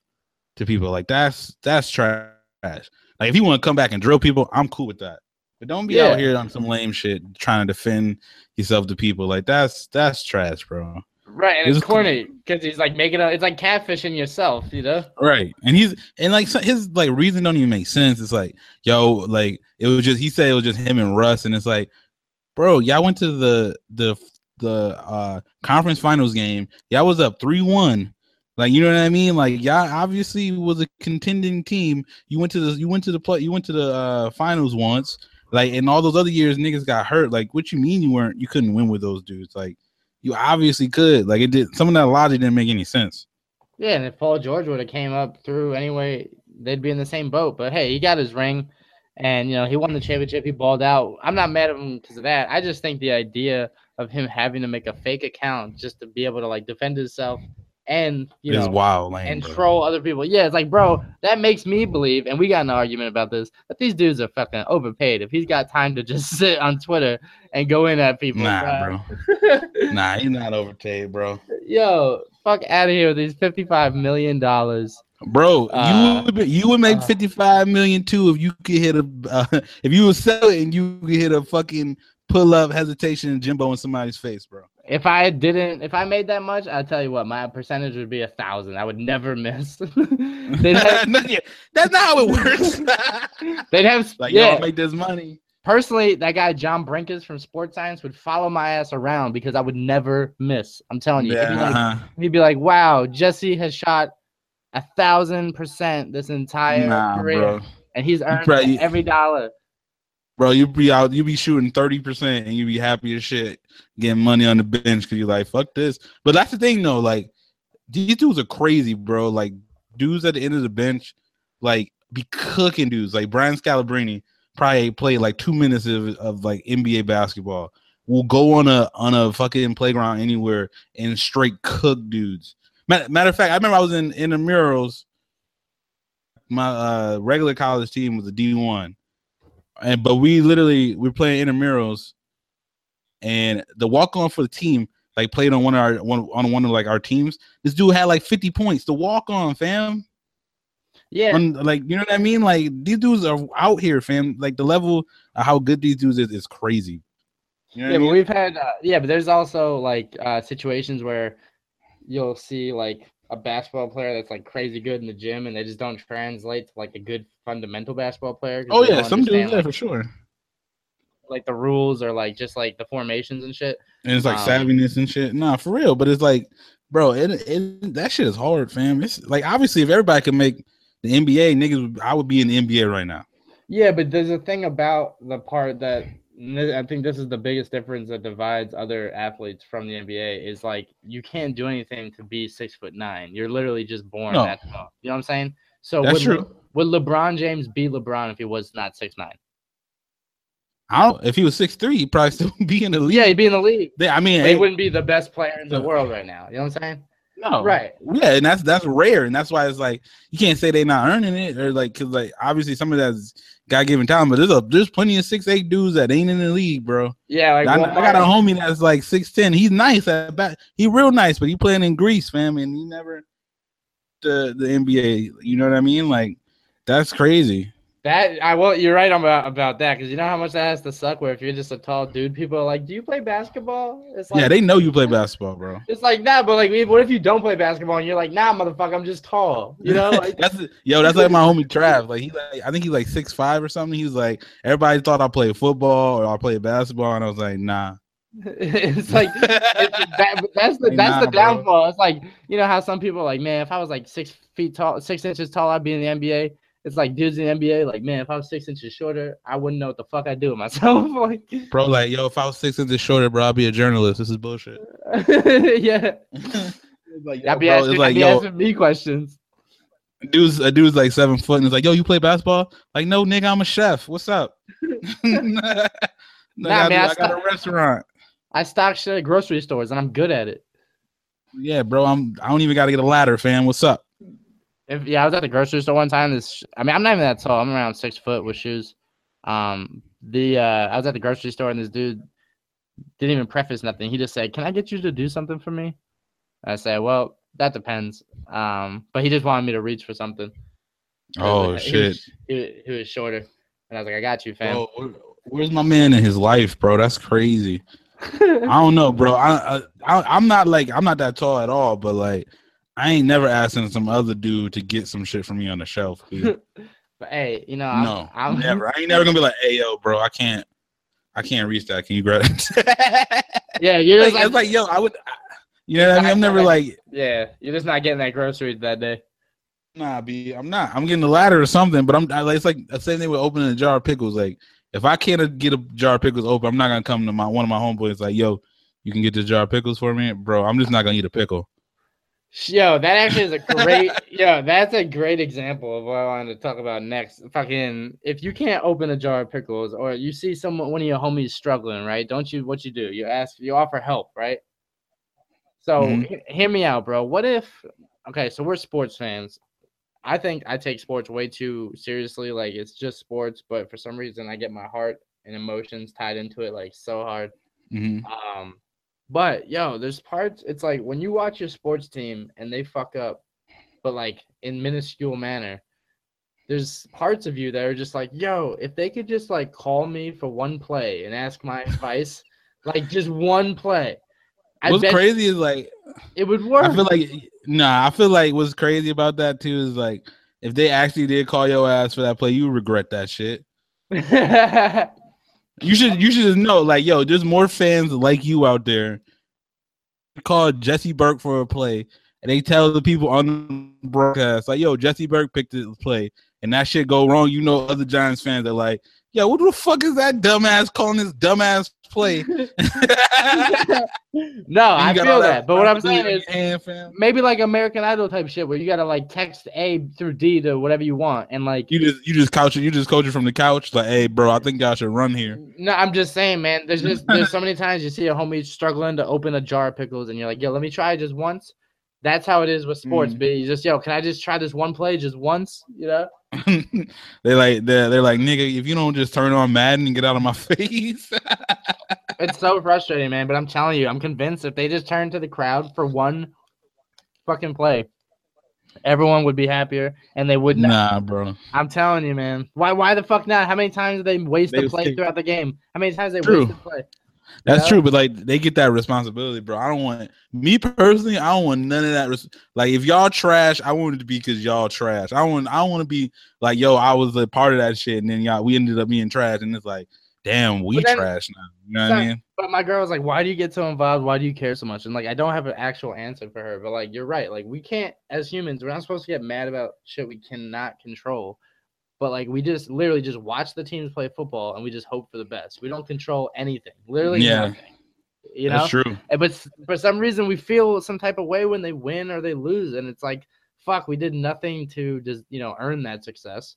to people, like that's that's trash. Like if you want to come back and drill people, I'm cool with that. But don't be Yeah. out here on some lame shit trying to defend yourself to people. Like that's that's trash, bro. right, and it's It's- corny because he's like making a it's like catfishing yourself, you know? Right. And he's and like so his like reason don't even make sense. It's like, yo, like it was just he said it was just him and Russ, and it's like, bro, y'all went to the the the uh conference finals game. Y'all was up three one. Like you know what I mean? Like y'all obviously was a contending team. You went to the you went to the play you went to the uh finals once. Like in all those other years, niggas got hurt. Like what you mean you weren't you couldn't win with those dudes? Like you obviously could. Like it did some of that logic didn't make any sense. Yeah, and if Paul George would have came up through anyway, they'd be in the same boat. But hey, he got his ring, and you know he won the championship. He balled out. I'm not mad at him because of that. I just think the idea of him having to make a fake account just to be able to like defend himself and you It's know wild, lame, and bro. troll other people. Yeah, it's like, bro, that makes me believe, and we got an argument about this, that these dudes are fucking overpaid. If he's got time to just sit on Twitter and go in at people, Nah, bro. Nah, he's not overpaid, bro. Yo, fuck out of here with these fifty-five million dollars. Bro, Uh, you would be- you would make uh. fifty five million too if you could hit a uh, if you would sell it and you could hit a fucking pull up hesitation Jimbo in somebody's face, bro. If I didn't, if I made that much, I'll tell you what, my percentage would be a thousand. I would never miss. have, That's not how it works. they'd have like, yeah. I'll make this money. Personally, that guy John Brenkus from Sports Science would follow my ass around because I would never miss. I'm telling you. He'd, be like, uh-huh. he'd be like, "Wow, Jesse has shot a thousand percent this entire nah, career, bro. and he's earned probably- every dollar." Bro, you be out, you be shooting thirty percent, and you be happy as shit, getting money on the bench because you're like, fuck this. But that's the thing, though. Like these dudes are crazy, bro. Like dudes at the end of the bench, like be cooking dudes. Like Brian Scalabrine probably played like two minutes of, of like NBA basketball. Will go on a on a fucking playground anywhere and straight cook dudes. Matter, matter of fact, I remember I was in in the murals. My uh, regular college team was a D one and but we literally we were playing intramurals, and the walk on for the team like played on one of our one on one of like our teams. This dude had like fifty points. The walk on fam, Yeah, on, like you know what I mean. Like these dudes are out here, fam. Like the level of how good these dudes is is crazy. You know yeah, I but we've had uh, yeah, but there's also like uh, situations where you'll see like a basketball player that's like crazy good in the gym, and they just don't translate to like a good fundamental basketball player. Oh yeah, some dudes yeah like, for sure. like the rules or like just like the formations and shit. And it's like Um, savviness and shit. Nah, for real. But it's like, bro, it, it that shit is hard, fam. It's like obviously if everybody could make the NBA, niggas, I would be in the NBA right now. Yeah, but there's a thing about the part that I think this is the biggest difference that divides other athletes from the NBA is like you can't do anything to be six foot nine. You're literally just born No. that tall. You know what I'm saying? So That's would, true. would LeBron James be LeBron if he was not six nine? I don't. If he was six three, he'd probably still be in the league. Yeah, he'd be in the league. They- I mean, he wouldn't be the best player in the world right now. You know what I'm saying? no, Right. Yeah, and that's that's rare, and that's why it's like you can't say they're not earning it, or like because like obviously some of that's God given talent, but there's a there's plenty of six eight dudes that ain't in the league, bro. Yeah, like I, I got a homie that's like six ten. He's nice at bat. He real nice, but he playing in Greece, fam, and he never the the NBA. You know what I mean? Like that's crazy. That I will. You're right about about that because you know how much that has to suck. Where if you're just a tall dude, people are like, "Do you play basketball?" It's like, yeah, they know you play basketball, bro. It's like nah, but like, what if you don't play basketball and you're like, nah, motherfucker, I'm just tall. You know, like, that's yo. That's like my homie Trav. Like he like I think he's like six five or something. He was like everybody thought I played football or I played basketball, and I was like, nah. it's like it's, that, that's the Like, that's nah, the bro. downfall. It's like you know how some people are like, man, if I was like six feet tall, six inches tall, I'd be in the NBA. It's like dudes in the NBA, like, man, if I was six inches shorter, I wouldn't know what the fuck I'd do with myself. like, Bro, like yo, if I was six inches shorter, bro, I'd be a journalist. This is bullshit. yeah, like, yo, I'd be, bro, asking, it's like I'd be yo, asking me questions. dude's a dude's like seven foot and it's like, yo, you play basketball? Like, no, nigga, I'm a chef. What's up? no, I, man, I I got a restaurant. I stock shit at grocery stores and I'm good at it. Yeah, bro, I'm. I don't even got to get a ladder, fam. What's up? If yeah, I was at the grocery store one time. This, I mean, I'm not even that tall. I'm around six foot with shoes. Um, the uh, I was at the grocery store and this dude didn't even preface nothing. He just said, "Can I get you to do something for me?" I said, "Well, that depends." Um, but he just wanted me to reach for something. Oh like, shit, He, was- he was shorter, and I was like, "I got you, fam." where- where's my man in his life, bro? That's crazy. I don't know, bro. I, I, I I'm not like I'm not that tall at all, but like I ain't never asking some other dude to get some shit from me on the shelf. dude. but hey, you know, I'm, no, I'm never. I ain't never gonna be like, hey, yo, bro, I can't, I can't reach that. Can you grab it? Yeah, you're like, just like, it's like, yo, I would, I, you know what I mean? I'm never like, yeah, you're just not getting that groceries that day. nah, b, I'm not. I'm getting the ladder or something, but I'm. I, like, it's like the same thing with opening a jar of pickles. Like, if I can't get a jar of pickles open, I'm not gonna come to my one of my homeboys like, yo, you can get this jar of pickles for me, bro. I'm just not gonna eat a pickle. Yo, that actually is a great yo, that's a great example of what I wanted to talk about next. Fucking if you can't open a jar of pickles or you see someone one of your homies struggling, right? Don't you what you do? You ask you offer help, right? So Mhm. he- hear me out, bro. What if okay, so we're sports fans. I think I take sports way too seriously. Like it's just sports, but for some reason I get my heart and emotions tied into it like so hard. hmm Um, but yo, there's parts. It's like when you watch your sports team and they fuck up, but like in minuscule manner. There's parts of you that are just like, yo, if they could just like call me for one play and ask my advice, like just one play. I What's crazy is like it would work. I feel like nah. I feel like what's crazy about that too is like if they actually did call your ass for that play, you regret that shit. You should you should just know like yo, there's more fans like you out there. Call Jesse Burke for a play, and they tell the people on the broadcast like yo, Jesse Burke picked the play, and that shit go wrong. You know, other Giants fans are like, yo, what the fuck is that dumbass calling this dumbass play? no, I feel all that. But what I'm saying is hand, maybe like American Idol type shit where you gotta like text A through D to whatever you want. And like you just you just couch it, you just coach it from the couch. Like, hey, bro, I think y'all should run here. No, I'm just saying, man. There's just there's so many times you see a homie struggling to open a jar of pickles, and you're like, yo, let me try just once. That's how it is with sports, Mhm. B. You just yo, can I just try this one play just once? You know? they like they're, they're like nigga, if you don't just turn on Madden and get out of my face. It's so frustrating, man. But I'm telling you, I'm convinced if they just turn to the crowd for one fucking play, everyone would be happier, and they would not. nah, bro. I'm telling you, man. Why? Why the fuck not? How many times did they waste They the play throughout the game? How many times they True. wasted play? That's Yeah. true, but like they get that responsibility, bro. I don't want me personally. I don't want none of that. Res- like if y'all trash, I want it to be because y'all trash. I want. I want to be like, yo, I was a part of that shit, and then y'all we ended up being trash, and it's like, damn, we then- trash now. You know what I mean? But my girl was like, "Why do you get so involved? Why do you care so much?" And like, I don't have an actual answer for her. But like, you're right. Like, we can't, as humans, we're not supposed to get mad about shit we cannot control. But like, we just literally just watch the teams play football, and we just hope for the best. We don't control anything. Literally, Yeah. nothing. You know. That's true. And- But for some reason, we feel some type of way when they win or they lose, and it's like, fuck, we did nothing to just you know earn that success.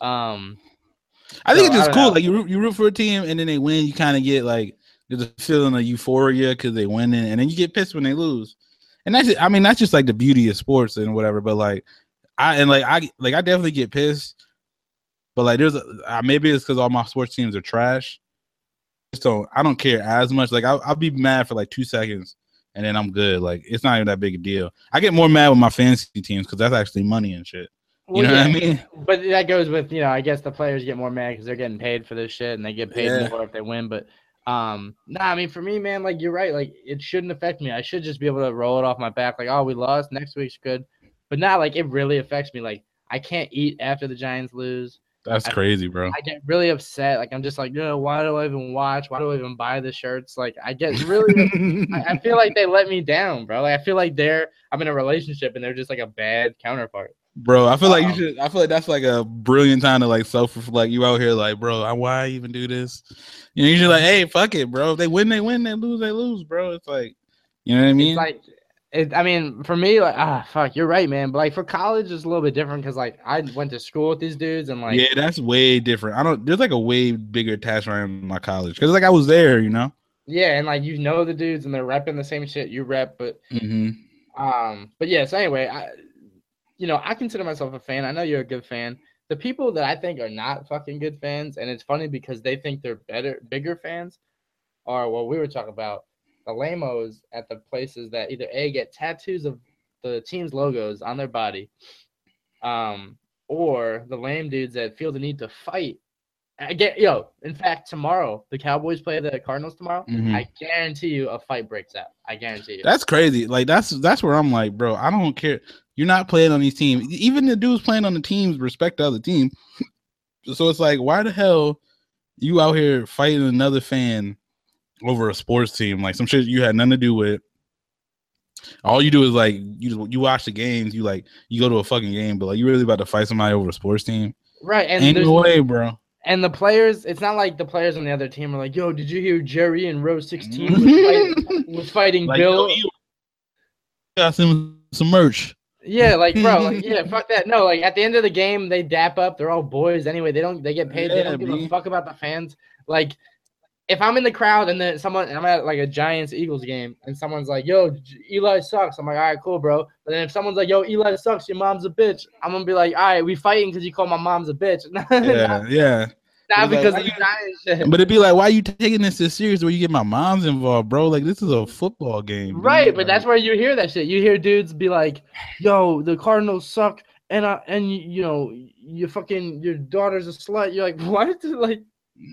Um, I think So, it's just cool. know. Like you root, you root for a team, and then they win. You kind of get like there's a feeling of euphoria because they win, and, and then you get pissed when they lose. And that's I mean that's just like the beauty of sports and whatever. But like I and like I like I definitely get pissed. But like there's a uh, maybe it's because all my sports teams are trash. Don't I don't care as much. Like I'll, I'll be mad for like two seconds, and then I'm good. Like it's not even that big a deal. I get more mad with my fantasy teams because that's actually money and shit. You well, know what I mean? But that goes with you know, I guess the players get more mad because they're getting paid for this shit, and they get paid Yeah. more if they win. But um, nah, I mean, for me, man, like you're right. Like it shouldn't affect me. I should just be able to roll it off my back. Like, oh, we lost. Next week's good. But not like it really affects me. Like I can't eat after the Giants lose. That's crazy, bro. I get really upset. Like I'm just like, no, why do I even watch? Why do I even buy the shirts? Like I get really. I, I feel like they let me down, bro. Like I feel like they're I'm in a relationship and they're just like a bad counterpart. Bro, I feel like you should. I feel like that's like a brilliant time to like self reflect. You out here like, bro, I, why even do this? You know, you're just like, hey, fuck it, bro. If they win, they win. They lose, they lose, bro. It's like, you know what I mean? It's like, it, I mean, for me, like, ah, fuck, you're right, man. But like for college, it's a little bit different because like I went to school with these dudes and like, yeah, that's way different. I don't. There's like a way bigger attachment in my college because like I was there, you know. yeah, and like you know the dudes and they're repping the same shit you rep, but Mm-hmm. um, but yeah. So anyway, I, you know, I consider myself a fan. I know you're a good fan. The people that I think are not fucking good fans, and it's funny because they think they're better, bigger fans, are what we were talking about. The lamos at the places that either a get tattoos of the team's logos on their body, um, or the lame dudes that feel the need to fight. I get yo. In fact, tomorrow the Cowboys play the Cardinals tomorrow. Mhm. I guarantee you a fight breaks out. I guarantee you. That's crazy. Like that's that's where I'm like, bro. I don't care. You're not playing on these teams. Even the dudes playing on the teams respect the other team. So it's like, why the hell you out here fighting another fan over a sports team? Like some shit you had nothing to do with. All you do is like you you watch the games. You like you go to a fucking game, but like you really about to fight somebody over a sports team? right, and Ain't no way, bro. And the players, it's not like the players on the other team are like, "Yo, did you hear Jerry in row 16 was fighting, was fighting Like, Bill?" yo, got some some merch. Yeah, like bro, like yeah, fuck that. No, like at the end of the game, they dap up. They're all boys anyway. They don't. They get paid. they don't give a fuck about the fans. Like, if I'm in the crowd and then someone, I'm at like a Giants Eagles game, and someone's like, "Yo, Eli sucks," I'm like, "All right, cool, bro." But then if someone's like, "Yo, Eli sucks," your mom's a bitch. I'm gonna be like, "All right, we fighting because you call my mom's a bitch." Yeah, yeah. Not It's like, because of the Giants shit. But it'd be like, why are you taking this this serious where you get my mom's involved, bro? Like this is a football game. dude. Right, but that's where you hear that shit. You hear dudes be like, "Yo, the Cardinals suck," and uh, and you, you know, you fucking your daughter's a slut. You're like, what? Like,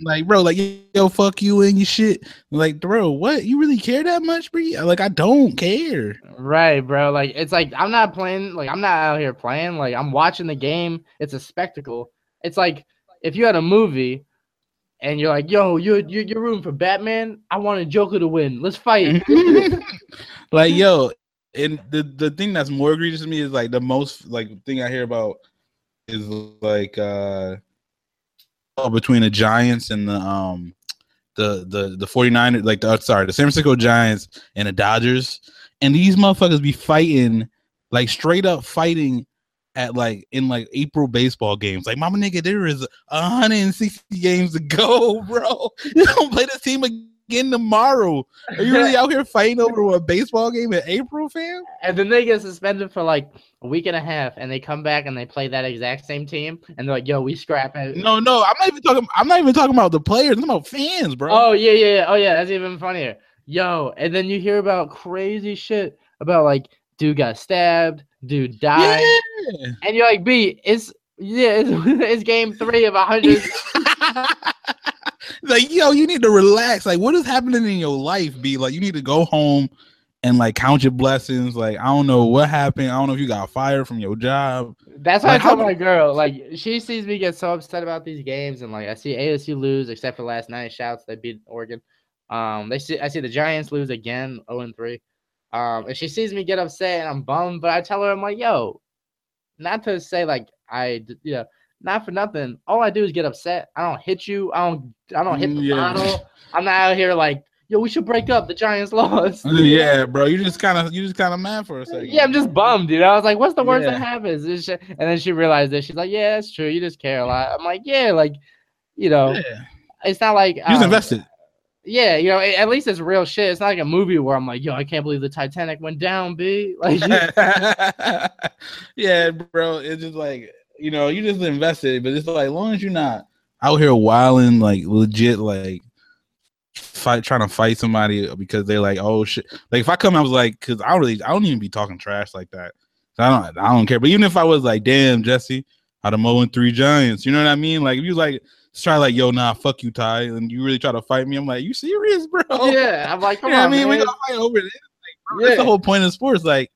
like, bro, like yo, fuck you and your shit. Like, bro, what? You really care that much, bro? Like, I don't care. right, bro. Like, it's like I'm not playing. Like, I'm not out here playing. Like, I'm watching the game. It's a spectacle. It's like if you had a movie. And you're like, yo, you're you're, you're rooting for Batman. I want a Joker to win. Let's fight. like, yo, and the the thing that's more egregious to me is like the most like thing I hear about is like uh between the Giants and the um the the the 49 like the uh, sorry the San Francisco Giants and the Dodgers. And these motherfuckers be fighting like straight up fighting at like in like April baseball games. Like mama nigga there is 160 games to go bro. You don't play this team again tomorrow are you really out here fighting over a baseball game in April fam And then they get suspended for like a week and a half, and they come back and they play that exact same team, and they're like, "Yo, we scrap it." no no I'm not even talking I'm not even talking about the players I'm talking about fans bro Oh yeah, yeah, yeah. Oh yeah, that's even funnier. Yo, and then you hear about crazy shit about like dude got stabbed, dude died, yeah and you're like, B, it's yeah, it's, it's game three of a hundred. like yo you need to relax like what is happening in your life be like you need to go home and like count your blessings like i don't know what happened i don't know if you got fired from your job That's why Like, I tell how- my girl, like she sees me get so upset about these games, and like I see ASU lose, except for last night. Shouts they beat Oregon. Um, they see I see the Giants lose again, zero and three. Um, and she sees me get upset, and I'm bummed. But I tell her, I'm like, yo, not to say like I, you know, not for nothing. All I do is get upset. I don't hit you. I don't. I don't hit the Yeah. bottle. I'm not out here like, yo, we should break up. The Giants lost. yeah bro you just kind of you just kind of mad for a second Yeah, I'm just bummed, you know. I was like, "What's the worst Yeah. that happens?" This And then she realized that she's like, "Yeah, that's true. You just care a lot." I'm like, "Yeah, like, you know, yeah. it's not like you just um, invested Yeah, you know, at least it's real shit. It's not like a movie where I'm like, "Yo, I can't believe the Titanic went down." B like, yeah bro it's just like you know you just invested but it's like as long as you're not out here wilding like legit like fight trying to fight somebody because they're like oh shit. Like if i come i was like because i don't really i don't even be talking trash like that. So i don't i don't care. But even if i was like damn jesse how to mow in three giants. You know what i mean? Like if you like try like yo nah fuck you ty and you really try to fight me i'm like you serious bro? Yeah, I'm like, you come know what i on, mean? We man. gonna fight over this? Like, bro, that's the whole point of sports. Like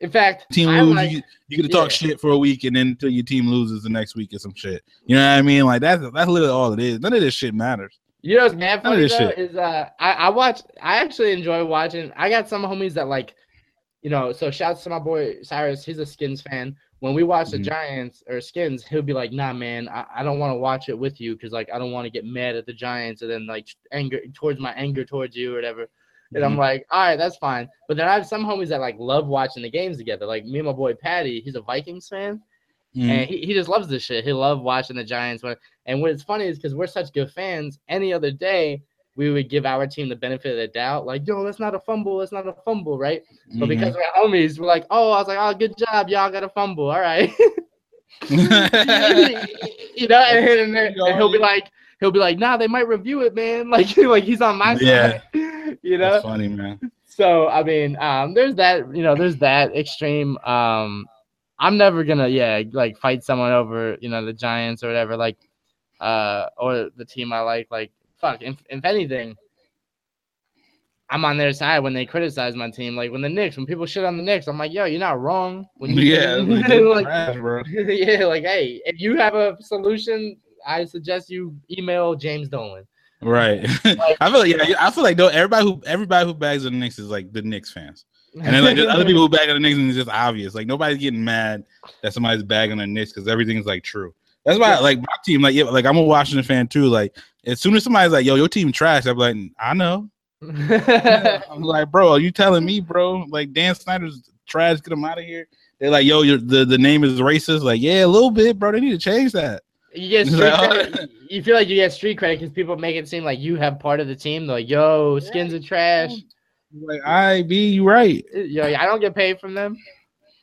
In fact, team lose, like, you, you get to talk yeah. shit for a week, and then until your team loses the next week or some shit. You know what I mean? Like that's that's literally all it is. None of this shit matters. You know what's mad funny though shit. is uh I, I watch I actually enjoy watching I got some homies that like you know so shouts to my boy Cyrus he's a Skins fan when we watch the Mhm. Giants or Skins he'll be like nah man I, I don't want to watch it with you because like I don't want to get mad at the Giants and then like anger towards my anger towards you or whatever and I'm Mhm. like all right that's fine but then I have some homies that like love watching the games together like me and my boy Patty he's a Vikings fan Mhm. and he, he just loves this shit. He loved watching the Giants. And what's funny is because we're such good fans, any other day we would give our team the benefit of the doubt, like, yo, that's not a fumble, that's not a fumble, right? But Mhm. because we're homies, we're like, oh, I was like, oh, good job, y'all got a fumble, all right. you know, and, and, and he'll be like, he'll be like, nah, they might review it, man. Like, like he's on my Yeah. side. You know, that's funny, man. so I mean, um, there's that, you know, there's that extreme. Um, I'm never gonna, yeah, like fight someone over, you know, the Giants or whatever, like, uh, or the team I like. Like, fuck, if, if anything, I'm on their side when they criticize my team. Like when the Knicks, when people shit on the Knicks, I'm like, yo, you're not wrong. When you, Yeah, like, like, trash, bro. yeah, like, hey, if you have a solution, I suggest you email James Dolan. Right. I feel like yeah, I feel like though everybody who everybody who bags on the Knicks is like the Knicks fans. And then like other people who bag on the Knicks and it's just obvious. Like nobody's getting mad that somebody's bagging the Knicks because everything's like true. That's why like my team, like yeah, like I'm a Washington fan too. Like as soon as somebody's like, yo, your team trash, I'm like, I know. I'm like, bro, are you telling me, bro? Like Dan Snyder's trash, get him out of here. They're like, yo, your the, the name is racist. Like, yeah, a little bit, bro. They need to change that. You get street credit. You feel like you get street credit because people make it seem like you have part of the team. They're like, yo, skins are trash. Like, I be you right. Yo, I don't get paid from them.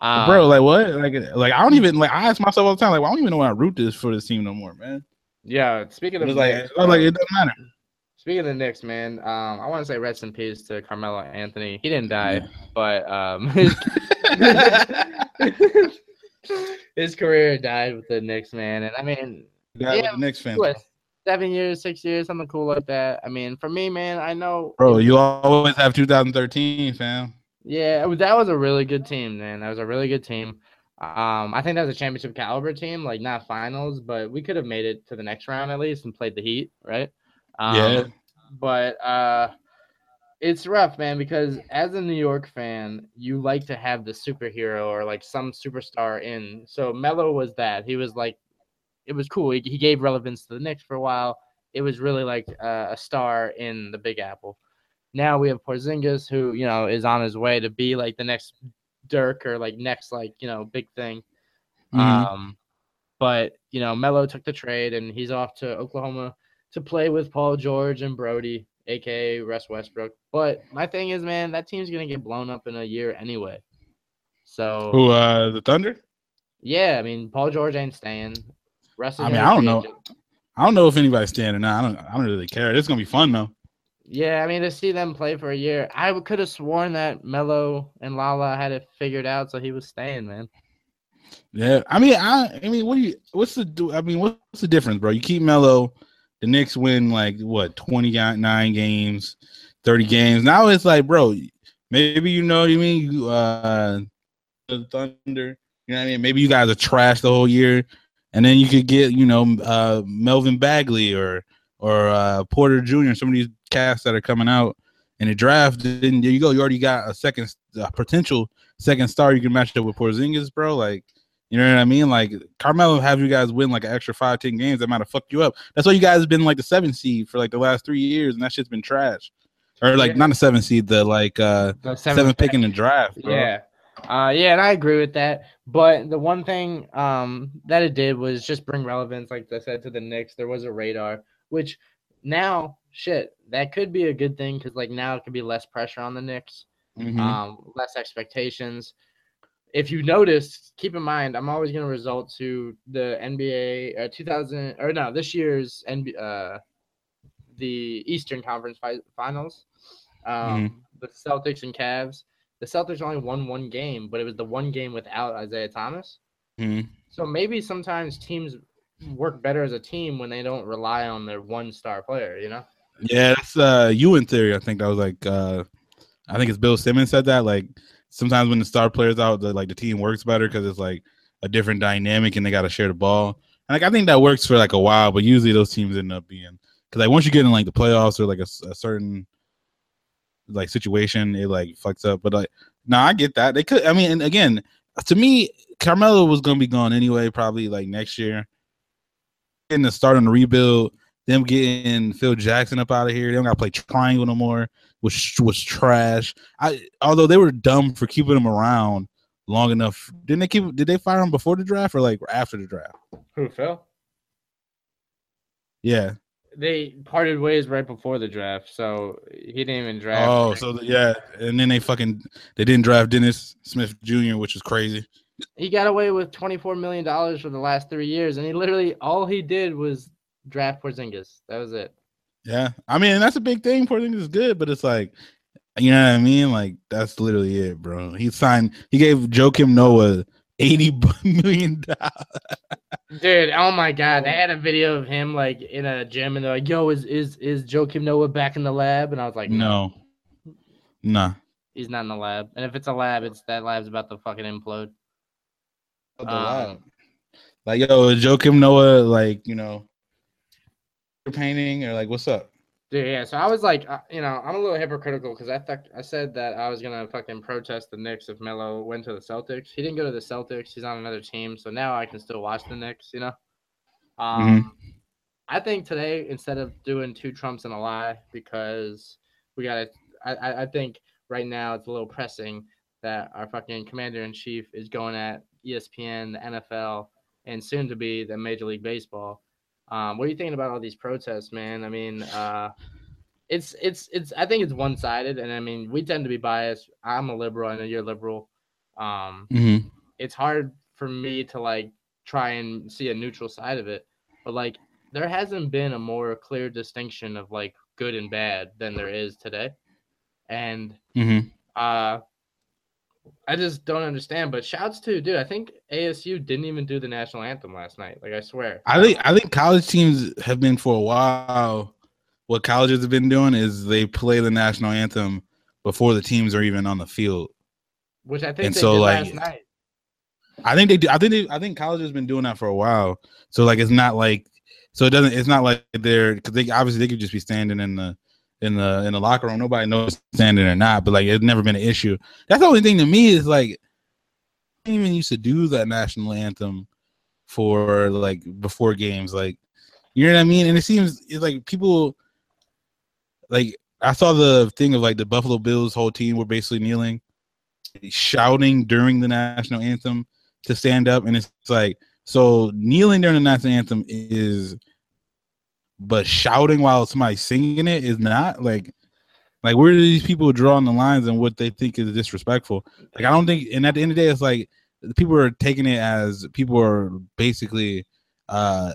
Um, bro, like what? Like, like I don't even like I ask myself all the time, like, well, I don't even know why I root this for this team no more, man. Yeah. Speaking of like, Knicks, like it doesn't matter. speaking of the Knicks, man, um, I want to say rest in peace to Carmelo Anthony. He didn't die, but um, his, career died with the Knicks, man. And I mean, Yeah, with the Knicks fan. seven years, six years, something cool like that. I mean, for me, man, I know, Bro, you always have 2013, fam. yeah, was- that was a really good team, man. That was a really good team. Um, I think that was a championship caliber team, like not finals, but we could have made it to the next round at least and played the Heat, right? Um, Yeah. But uh, it's rough, man, because as a New York fan, you like to have the superhero or like some superstar in. So Melo was that. He was like, it was cool. He, he gave relevance to the Knicks for a while. It was really like uh, a star in the Big Apple. Now we have Porzingis, who you know is on his way to be like the next Dirk or like next like you know big thing. Mhm. Um, but you know Melo took the trade and he's off to Oklahoma to play with Paul George and Brodie, aka Russ Westbrook. But my thing is, man, that team's gonna get blown up in a year anyway. So Who uh the Thunder? yeah, I mean Paul George ain't staying. Russ I mean, I don't know. I don't know if anybody's staying or not. I don't I don't really care. It's gonna be fun though. Yeah, I mean to see them play for a year, I could have sworn that Melo and Lala had it figured out, so he was staying, man. Yeah, I mean, I, I mean, what do you? What's the? I mean, what's the difference, bro? You keep Melo, the Knicks win like what twenty nine games, thirty games. Now it's like, bro, maybe you know what I mean. You, uh, the Thunder, you know what I mean. Maybe you guys are trash the whole year, and then you could get you know uh Melvin Bagley or or uh Porter Jr. Some of these casts that are coming out in the draft. Then there you go. You already got a second uh, potential second star you can match up with Porzingis, bro. Like, you know what I mean? Like Carmelo have you guys win like an extra five, ten games that might have fucked you up. That's why you guys have been like the seven seed for like the last three years, and that shit's been trash. Or like Yeah. not a seven seed, the like uh The seven pick in the draft, bro. Yeah. Uh, yeah, and I agree with that. But the one thing um, that it did was just bring relevance, like I said, to the Knicks. There was a radar, which now, shit, that could be a good thing because, like, now it could be less pressure on the Knicks, Mhm. um, less expectations. If you notice, keep in mind, I'm always going to result to the NBA uh, 2000 or no, this year's NBA, uh, the Eastern Conference fi- Finals, um, the Celtics and Cavs. The Celtics only won one game, but it was the one game without Isaiah Thomas. Mhm. So maybe sometimes teams work better as a team when they don't rely on their one star player, you know? Yeah, that's uh you in theory. I think that was like uh I think it's Bill Simmons said that. Like sometimes when the star players out, the like the team works better because it's like a different dynamic and they gotta share the ball. And like I think that works for like a while, but usually those teams end up being because like once you get in like the playoffs or like a certain like situation, it like fucks up. But like no, I get that. They could I mean and again, to me, Carmelo was gonna be gone anyway, probably like next year. Getting the start on the rebuild them getting Phil Jackson up out of here. They don't got to play triangle no more, which was trash. I although they were dumb for keeping him around long enough. Didn't they keep? Did they fire him before the draft or like after the draft? Who, Phil? Yeah. They parted ways right before the draft, so he didn't even draft. Oh, so the, yeah, and then they fucking they didn't draft Dennis Smith Jr., which is crazy. he got away with $24 million for the last three years, and he literally, all he did was draft Porzingis. That was it. Yeah, I mean that's a big thing. Porzingis is good, but it's like, you know what I mean? Like that's literally it, bro. He signed. He gave Joakim Noah eighty million dollars. Dude, oh my god, they had a video of him like in a gym, and they're like, "Yo, is is is Joakim Noah back in the lab?" And I was like, "No, No, nah. he's not in the lab. And if it's a lab, it's that lab's about to fucking implode." the Um, lab. Like, yo, is Joakim Noah, like, you know, painting or like, what's up? Dude, yeah. So I was like, uh, you know, I'm a little hypocritical because I thought I said that I was gonna fucking protest the Knicks if Melo went to the Celtics. He didn't go to the Celtics. He's on another team, so now I can still watch the Knicks. You know. Um, I think today instead of doing two trumps and a lie because we gotta, I, I, I think right now it's a little pressing that our fucking commander in chief is going at ESPN, the NFL, and soon to be the Major League Baseball. Um, what are you thinking about all these protests, man? I mean, uh, it's it's it's. I think it's one sided, and I mean, we tend to be biased. I'm a liberal. I know you're liberal. Um, Mm-hmm. it's hard for me to like try and see a neutral side of it, but like there hasn't been a more clear distinction of like good and bad than there is today. And Mhm. uh I just don't understand. But shouts to dude, I think ASU didn't even do the national anthem last night. Like I swear. I think I think college teams have been for a while. What colleges have been doing is they play the national anthem before the teams are even on the field. Which I think And they so, did like, last night. I think they do. I think they, I think college has been doing that for a while. So like it's not like so it doesn't. It's not like they're because they obviously they could just be standing in the in the in the locker room. Nobody knows standing or not. But like it's never been an issue. That's the only thing to me is like I even used to do that national anthem for like before games. Like you know what I mean. And it seems it's like people like I saw the thing of like the Buffalo Bills whole team were basically kneeling, shouting during the national anthem to stand up, and it's like so kneeling during the national anthem is, but shouting while somebody's singing it is not like. Like where do these people draw on the lines and what they think is disrespectful? Like I don't think, and at the end of the day, it's like people are taking it as people are basically uh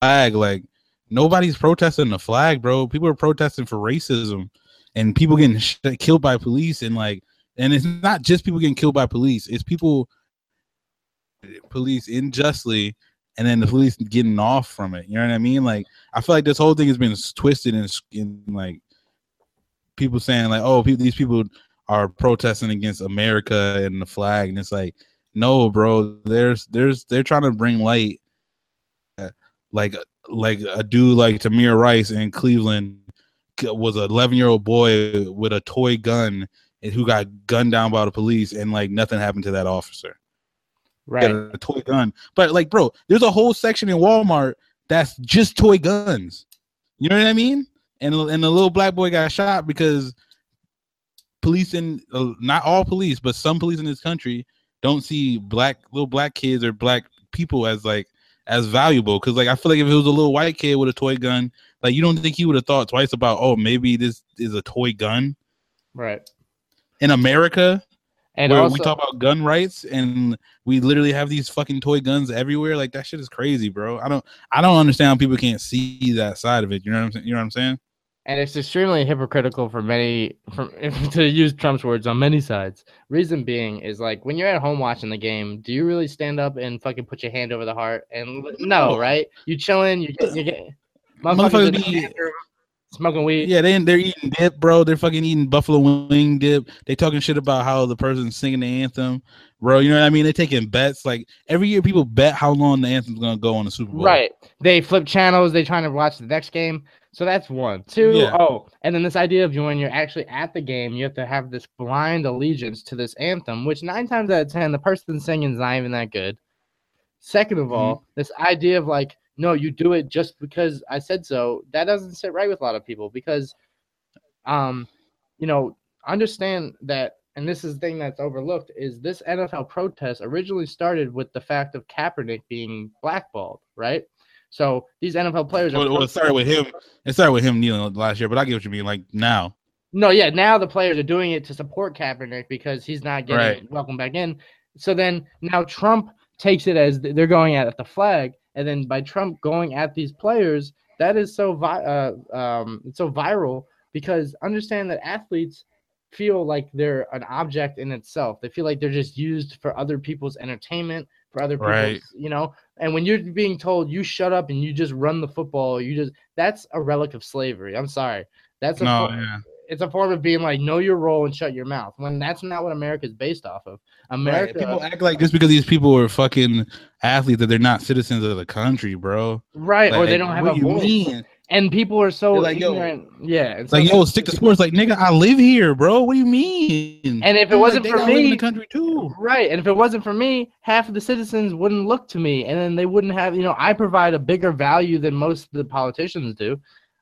flag like nobody's protesting the flag, bro. People are protesting for racism and people getting sh- killed by police and like and it's not just people getting killed by police, it's people police unjustly and then the police getting off from it. You know what I mean? Like I feel like this whole thing has been twisted and, and like people saying like, "Oh, people, these people are protesting against America and the flag," and it's like, no, bro. There's there's they're trying to bring light, uh, like like a dude like Tamir Rice in Cleveland was an 11 year old boy with a toy gun and who got gunned down by the police and like nothing happened to that officer Right. got a toy gun. But like, bro, there's a whole section in Walmart that's just toy guns. You know what I mean? And and the little black boy got shot because police in uh, not all police, but some police in this country don't see black little black kids or black people as like as valuable. Because like I feel like if it was a little white kid with a toy gun, like you don't think he would have thought twice about oh maybe this is a toy gun Right. in America And where also, we talk about gun rights and we literally have these fucking toy guns everywhere. Like that shit is crazy, bro. I don't I don't understand how people can't see that side of it. You know what I'm saying? You know what I'm saying? and it's extremely hypocritical for many from to use Trump's words on many sides. Reason being is like when you're at home watching the game, do you really stand up and fucking put your hand over the heart? And no, No. right? You chilling, you get you get Motherfuckers motherfuckers be- smoking weed. Yeah, they they're eating dip, bro. They're fucking eating buffalo wing dip. They talking shit about how the person's singing the anthem, bro. You know what I mean? They're taking bets. Like every year, people bet how long the anthem's gonna go on the Super Bowl. Right. They flip channels. They trying to watch the next game. So that's one. Two. Yeah. Oh, and then this idea of when you're actually at the game, you have to have this blind allegiance to this anthem, which nine times out of ten, the person singing is not even that good. Second of mm-hmm. all, this idea of like, no, you do it just because I said so. That doesn't sit right with a lot of people because, um, you know, understand that, and this is the thing that's overlooked is this NFL protest originally started with the fact of Kaepernick being blackballed, right? So these NFL players are Well, well, it started with him. It started with him kneeling last year, but I get what you mean. Like now, No, yeah, now the players are doing it to support Kaepernick because he's not getting Right. welcome back in. So then now Trump takes it as they're going at the flag, and then by Trump going at these players, that is so vi- uh, um, it's so viral because understand that athletes feel like they're an object in itself. They feel like they're just used for other people's entertainment, for other people's, Right. you know. And when you're being told you shut up and you just run the football, you just that's a relic of slavery. I'm sorry. That's a no, yeah. It's a form of being like know your role and shut your mouth when that's not what America is based off of. America, Right. People act like just because these people are fucking athletes that they're not citizens of the country, bro. right? or they don't have a voice, mean? and people are so They're like, yo- yeah, It's like, so- yo, stick to sports. Like, nigga, I live here, bro. What do you mean? And if it wasn't they for gotta live in me- the country too. Right, and if it wasn't for me, half of the citizens wouldn't look to me, and then they wouldn't have. You know, I provide a bigger value than most of the politicians do.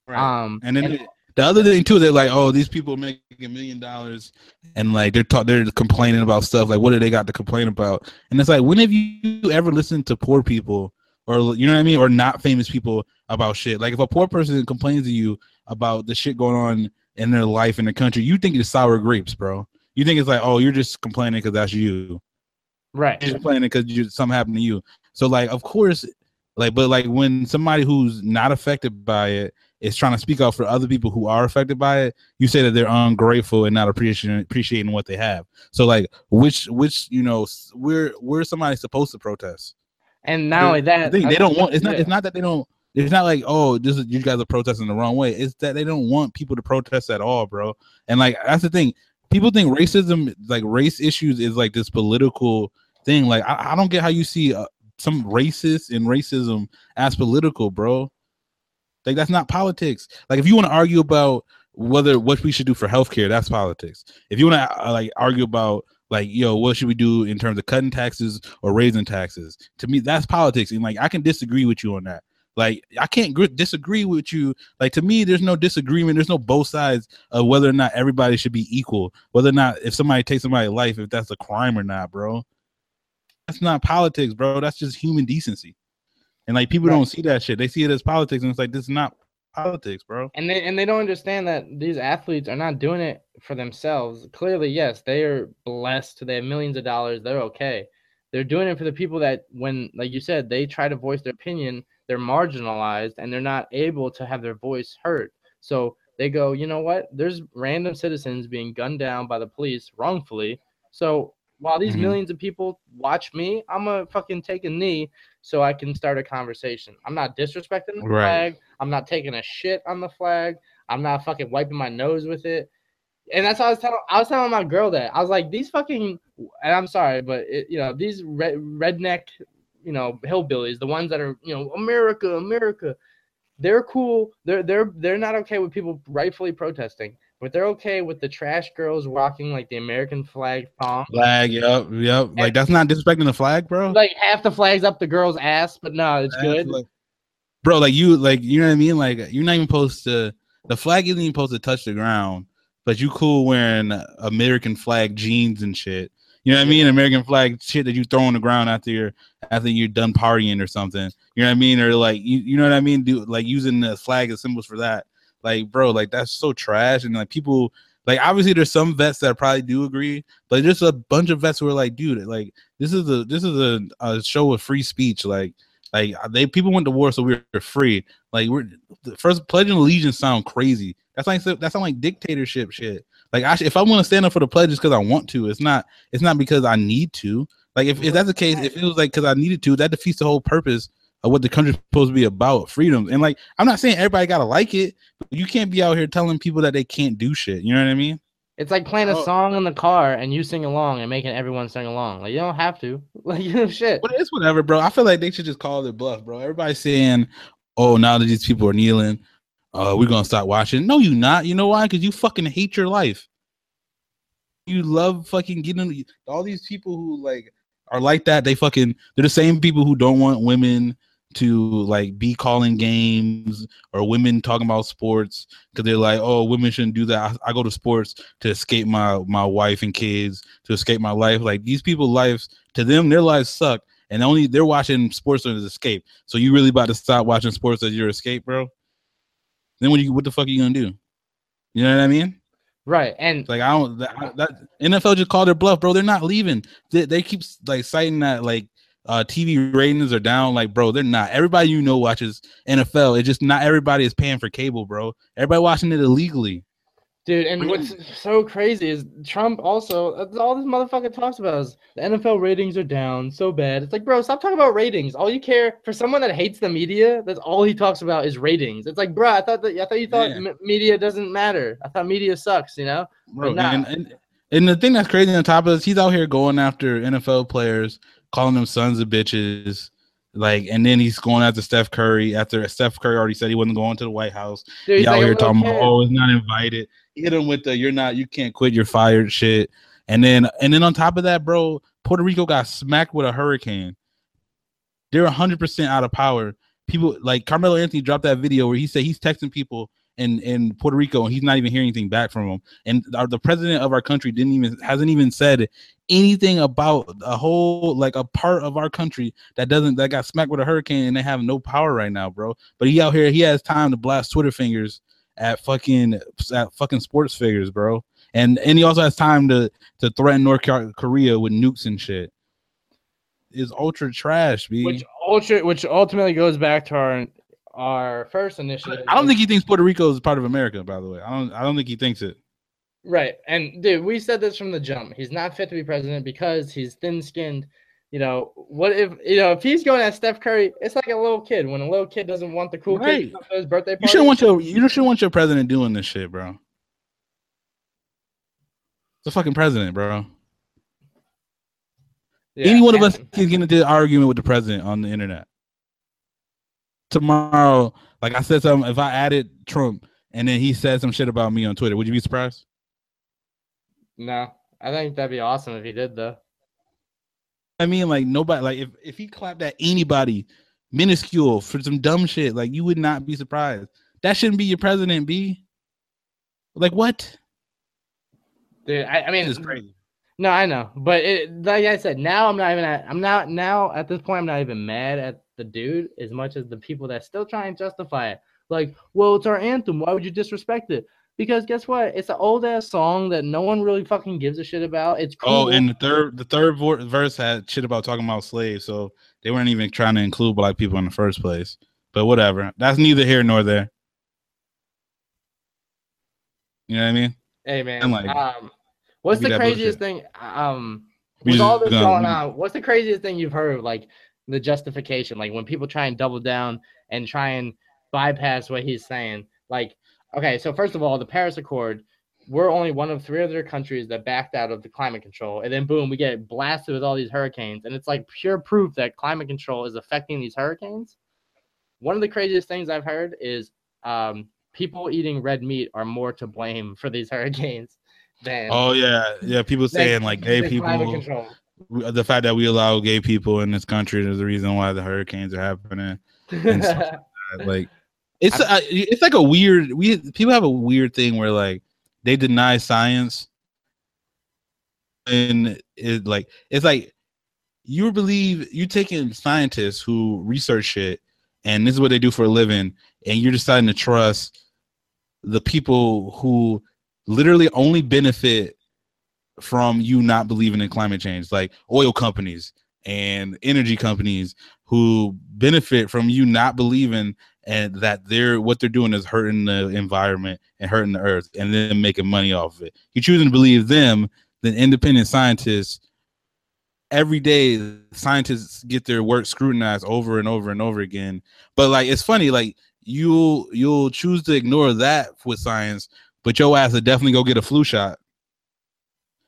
Um, And then the other thing too, they're like, oh, these people make a million dollars, and like they're talk, they're complaining about stuff. Like, what do they got to complain about? And it's like, when have you ever listened to poor people, or you know what I mean, or not famous people about shit? Like, if a poor person complains to you about the shit going on in their life in the country, you think it's sour grapes, bro. You think it's like, oh, you're just complaining because that's you. right, You're just complaining because you something happened to you. So like, of course, Like, but like when somebody who's not affected by it is trying to speak out for other people who are affected by it, you say that they're ungrateful and not appreciating appreciating what they have. So like, which which you know, we're we're somebody supposed to protest? And not only that, They, they don't want. It's not. It's not that they don't. It's not like oh, this is you guys are protesting the wrong way. It's that they don't want people to protest at all, bro. And like that's the thing. People think racism, like race issues, is like this political thing. Like I, I don't get how you see uh, some racist and racism as political, bro. Like that's not politics. Like if you want to argue about whether what we should do for healthcare, that's politics. If you want to uh, like argue about like yo, what should we do in terms of cutting taxes or raising taxes? To me, that's politics. And like I can disagree with you on that. Like I can't gr- disagree with you. Like to me, there's no disagreement. There's no both sides of whether or not everybody should be equal. Whether or not if somebody takes somebody's life, if that's a crime or not, bro. That's not politics, bro. That's just human decency. And like people Right. don't see that shit. They see it as politics, and it's like this is not politics, bro. and they and they don't understand that these athletes are not doing it for themselves. Clearly, yes, they are blessed. They have millions of dollars. They're okay. They're doing it for the people that, when, like you said, they try to voice their opinion, they're marginalized and they're not able to have their voice heard. So they go, you know what? There's random citizens being gunned down by the police wrongfully. So while these Mhm. millions of people watch me, I'm gonna fucking take a knee so I can start a conversation. I'm not disrespecting the Right. flag. I'm not taking a shit on the flag. I'm not fucking wiping my nose with it. And that's how I was telling I was telling my girl that. I was like, these fucking and I'm sorry, but it, you know, these red, redneck, you know, hillbillies, the ones that are, you know, America, America, they're cool. They're they're they're not okay with people rightfully protesting, but they're okay with the trash girls rocking like the American flag thong. Flag, yep, yep. Like that's not disrespecting the flag, bro. Like half the flags up the girl's ass, but no, it's That's good. like- bro. Like you, like you know what I mean. Like you're not even supposed to. The flag isn't even supposed to touch the ground, but you cool wearing American flag jeans and shit. You know what I mean? American flag shit that you throw on the ground after you're after you're done partying or something. You know what I mean? Or like you, you know what I mean? Do like using the flag as symbols for that. Like, bro, like that's so trash. And like people, like obviously there's some vets that probably do agree, but there's a bunch of vets who are like, dude, like this is a this is a, a show of free speech. Like, like uh, they people went to war so we we're free. Like we're the first pledging allegiance sound crazy. That's like that sound like dictatorship shit. Like I, if I want to stand up for the pledge, it's because I want to. It's not. It's not because I need to. Like if, if that's the case, if it was like because I needed to, that defeats the whole purpose of what the country's supposed to be about, freedom. And like I'm not saying everybody gotta like it, but you can't be out here telling people that they can't do shit. You know what I mean? It's like playing a Oh. song in the car and you sing along and making everyone sing along. Like you don't have to. Like you know shit. But it's whatever, bro. I feel like they should just call their bluff, bro. Everybody's saying, "Oh, now that these people are kneeling, uh, we're gonna stop watching." No, you not. You know why? Because you fucking hate your life. You love fucking getting all these people who like are like that. They fucking they're the same people who don't want women to like be calling games or women talking about sports because they're like, oh, women shouldn't do that. I, I go to sports to escape my my wife and kids, to escape my life. Like these people' lives to them, their lives suck, and only they're watching sports as escape. So you really about to stop watching sports as your escape, bro? Then what you what the fuck are you gonna do? You know what I mean? Right. And Like I don't that, that NFL just called their bluff, bro. They're not leaving. They, they keep like citing that like uh TV ratings are down. Like, bro, they're not. Everybody you know watches NFL. It's just not everybody is paying for cable, bro. Everybody watching it illegally. dude, and what's so crazy is Trump also all this motherfucker talks about is the NFL ratings are down so bad. It's like, bro, stop talking about ratings. All you care for someone that hates the media, that's all he talks about is ratings. It's like, bro, I thought that I thought you thought Yeah. m- media doesn't matter. I thought media sucks, you know? Bro, nah. and, and and the thing that's crazy on top of this, he's out here going after NFL players, calling them sons of bitches. Like, and then he's going after Steph Curry after Steph Curry already said he wasn't going to the White House. Dude, He he's out like here talking about, oh, it's not invited. Hit him with the you're not, you can't quit, you're fired shit. And then and then on top of that, bro, Puerto Rico got smacked with a hurricane. They're hundred percent out of power. People like Carmelo Anthony dropped that video where he said he's texting people in in Puerto Rico and he's not even hearing anything back from him. And our, the president of our country didn't even hasn't even said anything about a whole like a part of our country that doesn't that got smacked with a hurricane and they have no power right now, bro. But he out here, he has time to blast Twitter fingers at fucking at fucking sports figures, bro. And and he also has time to to threaten North Korea with nukes and shit. Is ultra trash, b. Which ultra, which ultimately goes back to our our first initiative. I don't think he thinks Puerto Rico is part of America. By the way, I don't. I don't think he thinks it. Right. And dude, we said this from the jump. He's not fit to be president because he's thin skinned. You know, what if you know if he's going at Steph Curry, it's like a little kid. When a little kid doesn't want the cool Right. kid his birthday You shouldn't want your. You shouldn't want your president doing this shit, bro. It's a fucking president, bro. Yeah, Any one of us and- can get into an argument with the president on the internet. Tomorrow, like I said something, if I added Trump and then he said some shit about me on Twitter, would you be surprised? No, I think that'd be awesome if he did though. I mean, like nobody, like if if he clapped at anybody minuscule for some dumb shit, like you would not be surprised. That shouldn't be your president, B. Like what? Dude, I, I mean, it's crazy. No, I know, but it, like I said, now I'm not even at. I'm not now at this point. I'm not even mad at the dude as much as the people that still try and justify it. Like, well, it's our anthem. Why would you disrespect it? Because guess what? It's an old ass song that no one really fucking gives a shit about. It's cool. Oh, and the third the third verse had shit about talking about slaves, so they weren't even trying to include black people in the first place. But whatever, that's neither here nor there. You know what I mean? hey man, like, um, what's the craziest thing? Um, with all this going on, what's the craziest thing you've heard? Like the justification, like when people try and double down and try and bypass what he's saying. Like, okay, so first of all, the Paris Accord, we're only one of three other countries that backed out of the climate control, and then boom, we get blasted with all these hurricanes, and it's like pure proof that climate control is affecting these hurricanes. One of the craziest things I've heard is um, people eating red meat are more to blame for these hurricanes than Oh yeah, yeah. People saying like gay people, the fact that we allow gay people in this country is the reason why the hurricanes are happening. And stuff Like it's uh, it's like a weird. We people have a weird thing where like they deny science, and it like it's like you believe you're taking scientists who research shit, and this is what they do for a living, and you're deciding to trust the people who literally only benefit from you not believing in climate change, like oil companies and energy companies who benefit from you not believing and that they're what they're doing is hurting the environment and hurting the earth and then making money off of it. You're choosing to believe them than independent scientists. Every day, scientists get their work scrutinized over and over and over again. But like, it's funny, like you'll you'll choose to ignore that with science, but your ass will definitely go get a flu shot.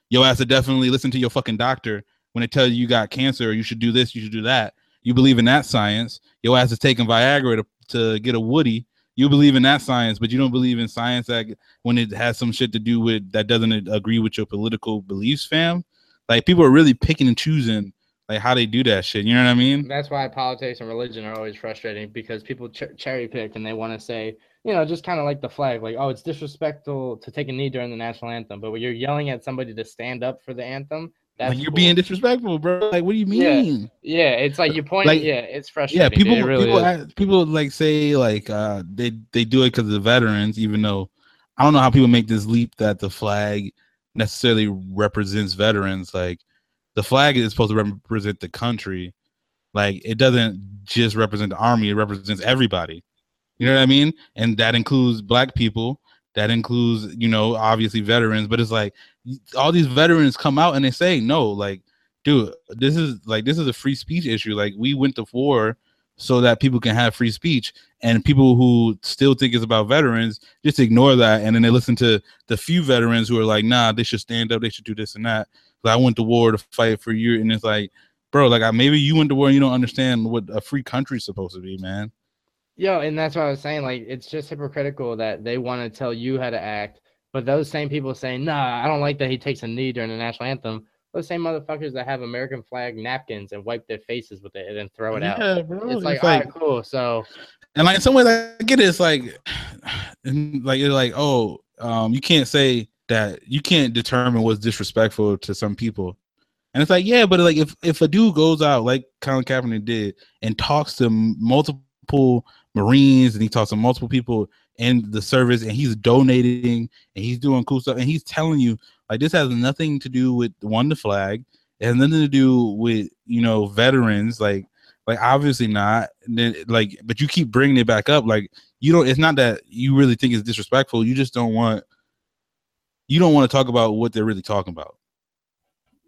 Your ass to definitely listen to your fucking doctor when they tell you you got cancer or you should do this, you should do that. You believe in that science. Your ass is taking Viagra to, to get a Woody. You believe in that science, but you don't believe in science that when it has some shit to do with that doesn't agree with your political beliefs, fam. Like people are really picking and choosing like how they do that shit. You know what I mean? That's why politics and religion are always frustrating because people ch- cherry pick and they want to say, you know, just kind of like the flag, like, oh, it's disrespectful to take a knee during the national anthem. But when you're yelling at somebody to stand up for the anthem, that's Like you're cool. being disrespectful, bro. Like what do you mean? yeah, yeah it's like you point, Like- yeah, it's frustrating. yeah people really people people like say like uh they they do it because of the veterans even though i don't know how people make this leap that the flag necessarily represents veterans like the flag is supposed to represent the country like it doesn't just represent the army it represents everybody you know what i mean? And that includes black people. That includes you know obviously veterans but it's like all these veterans come out and they say no like dude this is like this is a free speech issue. Like we went to war so that people can have free speech. And people who still think it's about veterans just ignore that and then they listen to the few veterans who are like nah they should stand up. They should do this and that. But i went to war to fight for you. And it's like bro like I, maybe you went to war and you don't understand what a free country's supposed to be man Yo, and that's what I was saying. Like, it's just hypocritical that they want to tell you how to act, but those same people saying, "Nah, I don't like that he takes a knee during the national anthem." Those same motherfuckers that have American flag napkins and wipe their faces with it and then throw it out. yeah bro It's like, all right, cool. So and like in some ways I get it. It's like, and like you're like, oh, um, you can't say that you can't determine what's disrespectful to some people. And it's like, yeah, but like if if a dude goes out like Colin Kaepernick did and talks to multiple Marines and he talks to multiple people in the service and he's donating and he's doing cool stuff and he's telling you like this has nothing to do with one the flag, it has nothing to do with you know veterans like Like obviously not. And then like, but you keep bringing it back up. Like you don't. It's not that you really think it's disrespectful. You just don't want. You don't want to talk about what they're really talking about.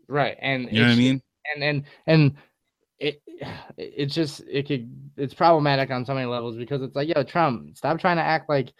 Right. And You know what I mean? and and and it it's just it could it's problematic on so many levels because it's like yo Trump stop trying to act like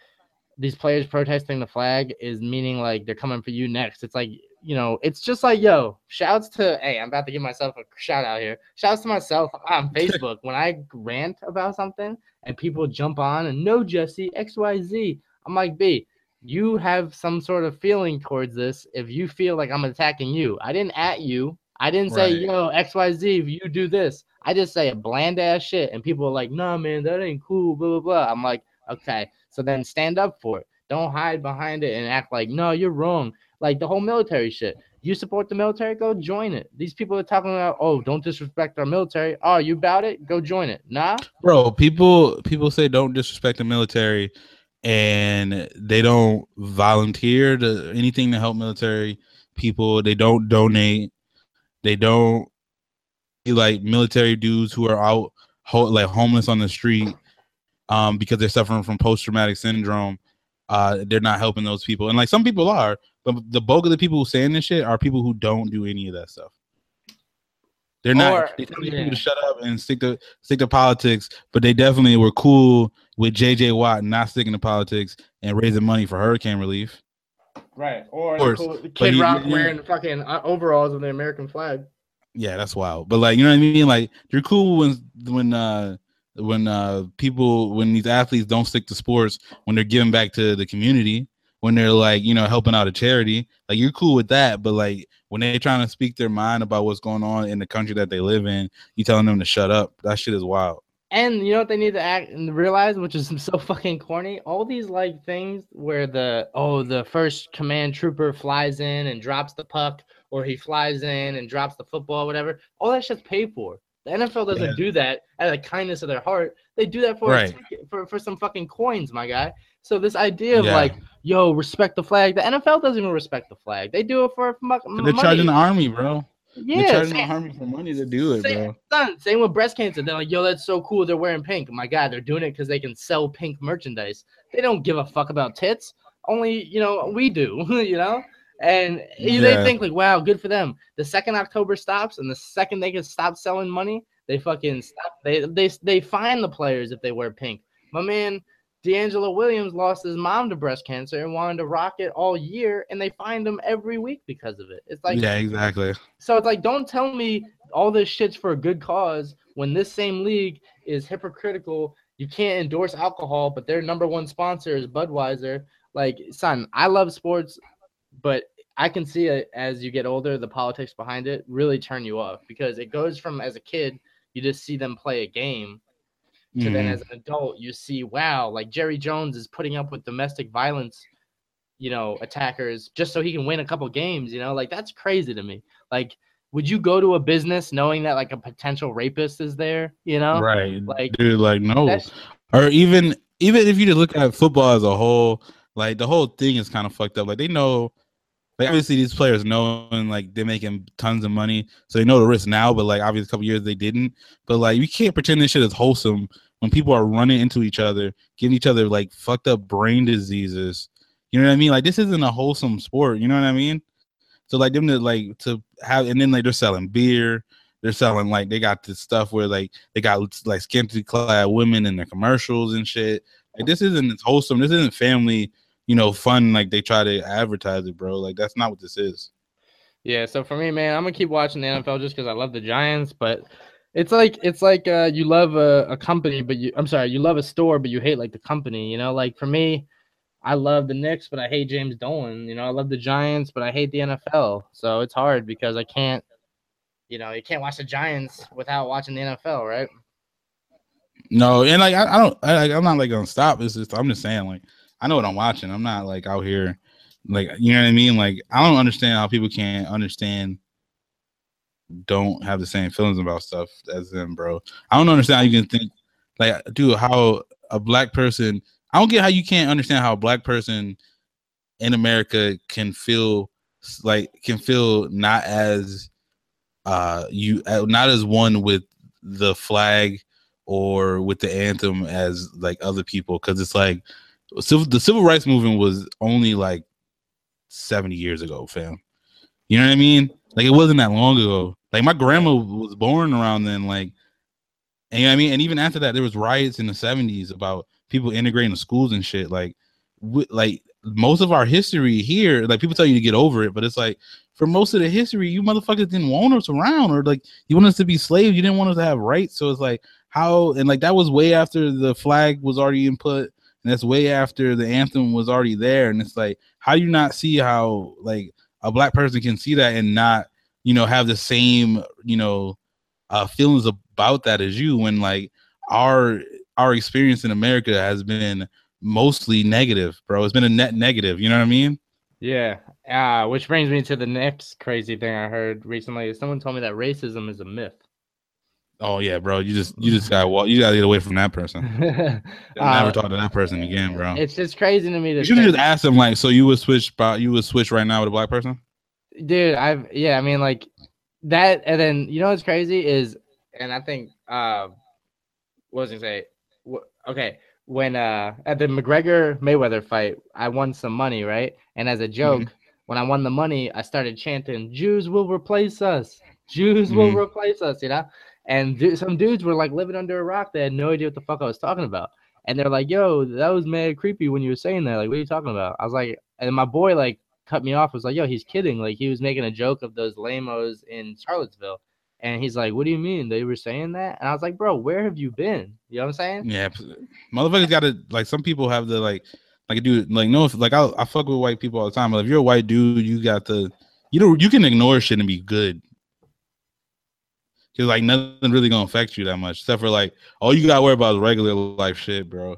these players protesting the flag is meaning like they're coming for you next. It's like you know it's just like yo shouts to hey I'm about to give myself a shout out here. Shouts to myself on Facebook. When I rant about something and people jump on and no Jesse XYZ I'm like B you have some sort of feeling towards this if you feel like I'm attacking you. I didn't at you I didn't say, Right. yo, XYZ, if you do this. I just say a bland ass shit. And people are like, nah, man, that ain't cool, blah, blah, blah. I'm like, okay. So then stand up for it. Don't hide behind it and act like, no, you're wrong. Like the whole military shit. You support the military, go join it. These people are talking about, oh, don't disrespect our military. Oh, you about it? Go join it. Nah. bro people people say don't disrespect the military and they don't volunteer to anything to help military people they don't donate they don't like military dudes who are out ho- like homeless on the street um because they're suffering from post-traumatic syndrome uh they're not helping those people and like some people are but the bulk of the people who saying this shit are people who don't do any of that stuff they're not Or- they tell yeah. people to shut up and stick to stick to politics, but they definitely were cool with JJ Watt not sticking to politics and raising money for hurricane relief. Right. Or Of course, cool- Kid you- Rock you- wearing fucking uh, overalls with the American flag. Yeah, that's wild. But like, you know what I mean? Like, you're cool when when uh when uh people when these athletes don't stick to sports when they're giving back to the community when they're like you know helping out a charity like you're cool with that but like when they're trying to speak their mind about what's going on in the country that they live in you telling them to shut up that shit is wild And you know what they need to act and realize, which is so fucking corny. All these like things where the oh the first command trooper flies in and drops the puck, or he flies in and drops the football, whatever. All that shit's paid for. The NFL doesn't Yeah. do that out of the kindness of their heart. They do that for Right. ticket- for for some fucking coins, my guy. So this idea of Yeah. like, yo, respect the flag. The NFL doesn't even respect the flag. They do it for fuck- But they're money. charging the army bro they're yeah, charging the same- army for money to do it same, bro son, same with breast cancer. They're like, yo, that's so cool. They're wearing pink. My God, they're doing it because they can sell pink merchandise. They don't give a fuck about tits. Only, you know, we do, you know? And Yeah. they think like, wow, good for them. The second October stops and the second they can stop selling money, they fucking stop. They they they find the players if they wear pink. My man DeAngelo Williams lost his mom to breast cancer and wanted to rock it all year, and they fined him every week because of it. It's like yeah exactly so it's like, don't tell me all this shit's for a good cause when this same league is hypocritical. You can't endorse alcohol, but their number one sponsor is Budweiser. Like, son, I love sports, but I can see it as you get older, the politics behind it really turn you off because it goes from as a kid, you just see them play a game to then Mhm. as an adult you see wow like jerry jones is putting up with domestic violence you know attackers just so he can win a couple games you know? Like that's crazy to me. Like would you go to a business knowing that like a potential rapist is there you know? Right. Like dude like no. or even even if you just look at football as a whole, like the whole thing is kind of fucked up. Like they know, like obviously these players know and like they're making tons of money, so they know the risk now. But like obviously a couple years they didn't. But like you can't pretend this shit is wholesome when people are running into each other, giving each other like fucked up brain diseases. You know what I mean? Like this isn't a wholesome sport. You know what I mean? So like them to like to have, and then like they're selling beer. They're selling like they got this stuff where like they got like scantily clad women in their commercials and shit. Like this isn't wholesome. This isn't family, you know, fun like they try to advertise it, bro. Like that's not what this is. Yeah, so for me, man, I'm gonna keep watching the NFL just because I love the Giants. But it's like it's like uh, you love a, a company, but you I'm sorry, you love a store, but you hate like the company. You know, like for me, I love the Knicks, but I hate James Dolan. You know, I love the Giants, but I hate the NFL. So it's hard because I can't, you know, you can't watch the Giants without watching the NFL, right? No, and like I, I don't, I, like, I'm not like gonna stop. It's just I'm just saying like I know what I'm watching. I'm not like out here, like you know what I mean. Like I don't understand how people can't understand, don't have the same feelings about stuff as them, bro. I don't understand how you can think like, dude, how a black person. I don't get how you can't understand how a black person in America can feel like can feel not as uh you uh, not as one with the flag or with the anthem as like other people because it's like civil, the civil rights movement was only like 70 years ago, fam. You know what I mean? Like it wasn't that long ago. Like my grandma was born around then, like, and you know what I mean. And even after that, there was riots in the 70s about people integrating the schools and shit. Like, like most of our history here, like people tell you to get over it, but it's like for most of the history, you motherfuckers didn't want us around, or like you want us to be slaves. You didn't want us to have rights. So it's like how and like that was way after the flag was already input, and that's way after the anthem was already there. And it's like, how do you not see how like a black person can see that and not, you know, have the same, you know, uh feelings about that as you when like our our experience in America has been mostly negative, bro. It's been a net negative. You know what I mean? Yeah. Uh, which brings me to the next crazy thing I heard recently. Someone told me that racism is a myth. Oh yeah, bro. You just you just got you got to get away from that person. Uh, Never talk to that person again, bro. It's just crazy to me to You should just ask them like, so you would switch, about you would switch right now with a black person? dude i've yeah i mean like that and then you know what's crazy is and i think uh what was i say okay when uh at the mcgregor mayweather fight i won some money right and as a joke when i won the money i started chanting jews will replace us jews will Mhm. replace us you know and some dudes were like living under a rock they had no idea what the fuck i was talking about and they're like yo that was mad creepy when you were saying that like what are you talking about i was like and my boy like cut me off was like, yo, he's kidding. Like he was making a joke of those lamos in Charlottesville. And he's like, What do you mean? They were saying that? And I was like, Bro, where have you been? You know what I'm saying? Yeah, motherfuckers got to like. Some people have the like, like dude, like no, like I I fuck with white people all the time. But if you're a white dude, you got the you know you can ignore shit and be good. Cause like nothing really gonna affect you that much, except for like all you gotta worry about is regular life shit, bro.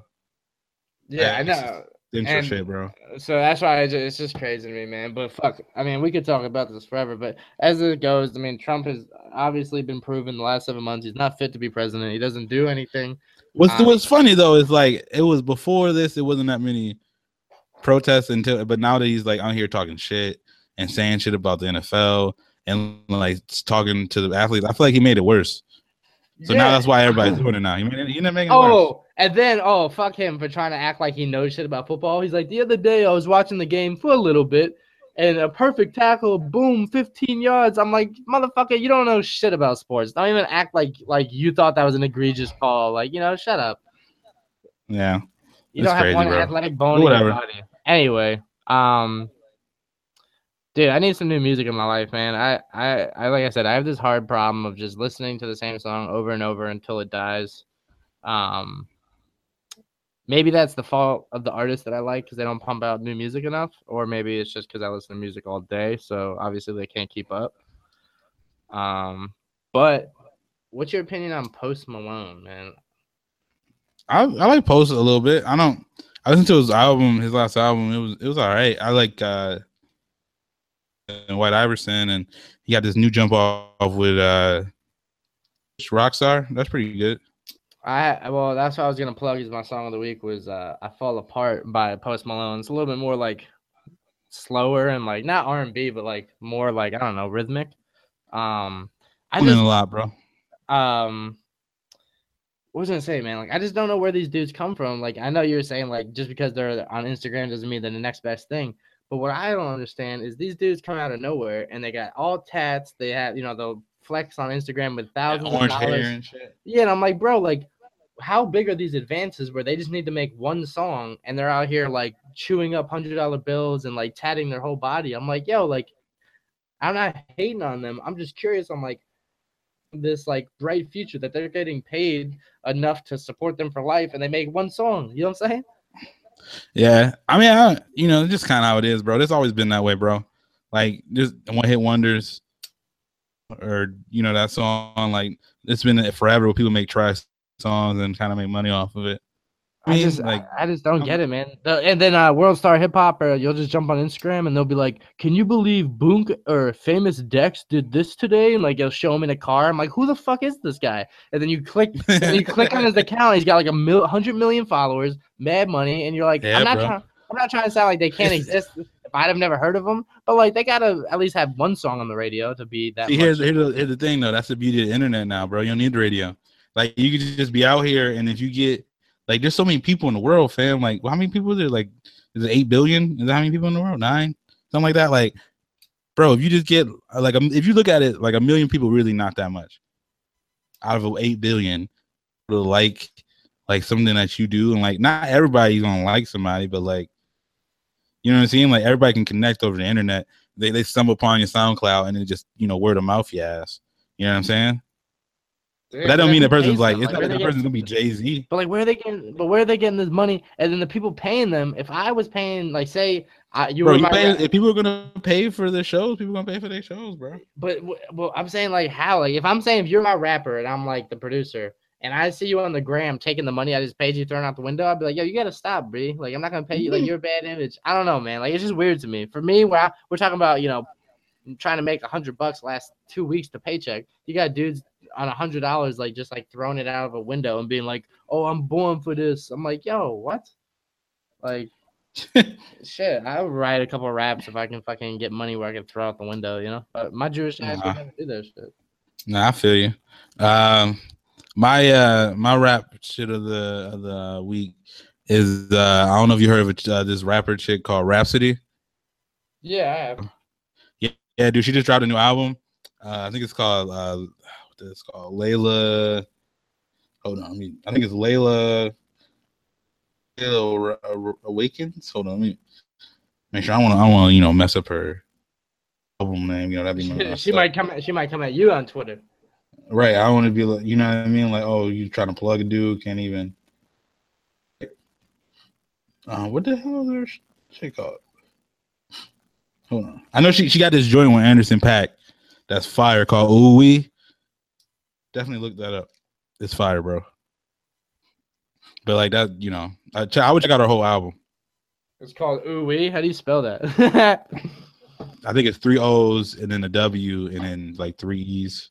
Yeah, I know. And- shit, bro. So that's why I ju- it's just crazy to me, man. But fuck, I mean, we could talk about this forever. But as it goes, I mean, Trump has obviously been proven the last seven months he's not fit to be president. He doesn't do anything. What's Um, what's funny though is like it was before this, it wasn't that many protests until, but now that he's like on here talking shit and saying shit about the NFL and like talking to the athletes, I feel like he made it worse. So now that's why everybody's doing it now. He made it, he didn't make it worse. Oh, and then oh fuck him for trying to act like he knows shit about football. He's like, the other day I was watching the game for a little bit, and a perfect tackle, boom, 15 yards. I'm like, motherfucker, you don't know shit about sports. Don't even act like like you thought that was an egregious call. Like, you know, shut up. Yeah. You don't have crazy, one bro. athletic bone in your body. Anyway, um, dude, I need some new music in my life, man. I, I, I, like I said, I have this hard problem of just listening to the same song over and over until it dies. Um, maybe that's the fault of the artist that I like because they don't pump out new music enough, or maybe it's just because I listen to music all day, so obviously they can't keep up. Um, but what's your opinion on Post Malone, man? I, I like Post a little bit. I don't I listened to his album, his last album. It was it was all right. I like uh and White Iverson and he got this new jump off with uh Rockstar. That's pretty good. I well, that's what I was gonna plug. Is my song of the week was uh, "I Fall Apart" by Post Malone. It's a little bit more like slower and like not R and B, but like more like I don't know rhythmic. Um, I just a lot, bro. um, what was I gonna say, man? Like I just don't know where these dudes come from. Like I know you were saying like just because they're on Instagram doesn't mean they're the next best thing. But what I don't understand is these dudes come out of nowhere and they got all tats. They have you know they'll flex on Instagram with thousands of Orange dollars. hair and shit. Yeah, and I'm like, bro, like, how big are these advances where they just need to make one song and they're out here like chewing up hundred dollar bills and like tatting their whole body? I'm like, yo, like, I'm not hating on them. I'm just curious. I'm like, this like bright future that they're getting paid enough to support them for life, and they make one song. You know what I'm saying? Yeah, I mean, I, you know, just kind of how it is, bro. It's always been that way, bro. Like just one hit wonders, or you know that song. Like it's been forever. Where people make trash songs and kind of make money off of it. I mean, just, like, I, I just don't get it, man. And then uh, World Star Hip Hop, or you'll just jump on Instagram and they'll be like, "Can you believe Boonk or Famous Dex did this today?" And like, they'll show him in a car. I'm like, "Who the fuck is this guy?" And then you click, and you click on his account. He's got like a mil- hundred million followers, mad money, and you're like, Yeah, "I'm not trying." I'm not trying to sound like they can't exist, I'd have never heard of them, but like they gotta at least have one song on the radio to be that. See, here's, here's, the, here's the thing though. That's the beauty of the internet now, bro. You don't need the radio. Like you could just be out here, and if you get like, there's so many people in the world, fam. Like, how many people is there? Like, is it eight billion? Is that how many people in the world? Nine, something like that. Like, bro, if you just get like, if you look at it, like a million people, really not that much. Out of eight billion, to like, like something that you do, and like, not everybody's gonna like somebody, but like, you know what I'm saying? Like, everybody can connect over the internet. They they stumble upon your SoundCloud, and it just you know word of mouth, you ass. You know what I'm saying? But that don't mean the person's like it's not like the person's gonna be Jay Z. But like, where are they getting? But where are they getting this money? And then the people paying them. If I was paying, like, say, I, you Bro, were you my, pay, if people are gonna pay for their shows, people gonna pay for their shows, bro. but well, I'm saying like how? Like, if I'm saying if you're my rapper and I'm like the producer, and I see you on the gram taking the money I just paid you throwing out the window, I'd be like, yo, you gotta stop, bro. Like, I'm not gonna pay you. Like, mm. you're a bad image. I don't know, man. Like, it's just weird to me. For me, where I, we're talking about, you know, trying to make a hundred bucks last two weeks to paycheck. You got dudes on a hundred dollars, like just like throwing it out of a window and being like, "Oh, I'm born for this." I'm like, "Yo, what?" Like, shit. I would write a couple of raps if I can fucking get money where I can throw out the window, you know. But my Jewish ass Nah. never do that shit. Nah, I feel you. Um, my uh, my rap shit of the of the week is uh, I don't know if you heard of uh, this rapper chick called Rapsody. Yeah, I have. Yeah, dude, she just dropped a new album. Uh, I think it's called uh, what is it called? Layla. Hold on, I mean, I think it's Layla. Layla Awa- Awakens. Hold on, let me make sure. I want to. I want to, you know, mess up her album name. You know, that'd be my she might come. At, she might come at you on Twitter. right. I want to be like, you know what I mean? Like, oh, you trying to plug a dude? Can't even. Uh, what the hell is her shit called? Hold on. I know she she got this joint with Anderson .Paak that's fire called Ooh Wee. Definitely look that up. It's fire, bro. But like that, you know, I, ch- I would check out her whole album. It's called Ooh Wee. How do you spell that? I think it's three O's and then a W and then like three E's.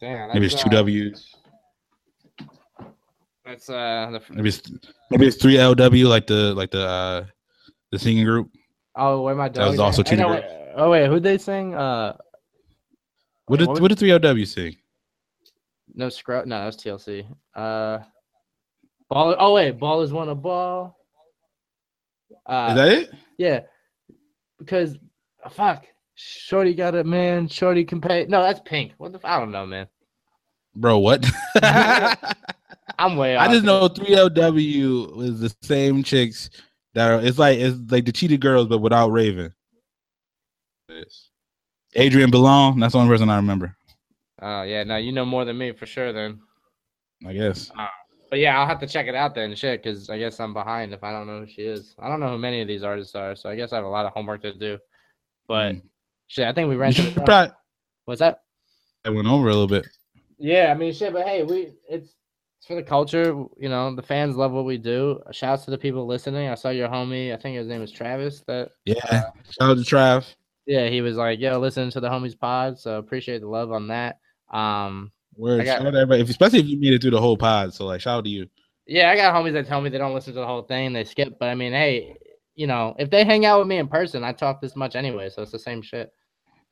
Damn, Maybe it's two uh, W's. That's uh. The, Maybe it's maybe it's three LW like the like the uh the singing group. oh, where my That was also two wait- Oh wait, who'd they sing? Uh, What did What what did three LW sing? No scrub. No, that was TLC. Uh, ball. Oh wait, ballers want a ball. Uh, Is that it? yeah, because fuck, Shorty got it, man. Shorty can pay. No, that's Pink. What the? F- I don't know, man. Bro, what? I I'm way off. just know 3LW was the same chicks that are it's like it's like the Cheetah Girls but without Raven. Yes. Adrienne Bailon, that's the only person I remember. Oh yeah, no, you know more than me for sure then. I guess. Uh, but yeah, I'll have to check it out then, shit, because I guess I'm behind if I don't know who she is. I don't know who many of these artists are, so I guess I have a lot of homework to do. But Mm. shit, I think we ran. should probably What's that? I went over a little bit. Yeah, I mean, shit, but hey, we it's it's for the culture. You know, the fans love what we do. Shouts to the people listening. I saw your homie. I think his name was Travis. That Yeah. Uh, shout out to Trav. yeah, he was like, "Yo, listen to the homies pod." So appreciate the love on that. Um, Word. Got- Shout out everybody, if, especially if you made it through the whole pod. So like shout out to you. yeah, I got homies that tell me they don't listen to the whole thing. They skip. But I mean, hey, you know, if they hang out with me in person, I talk this much anyway, so it's the same shit.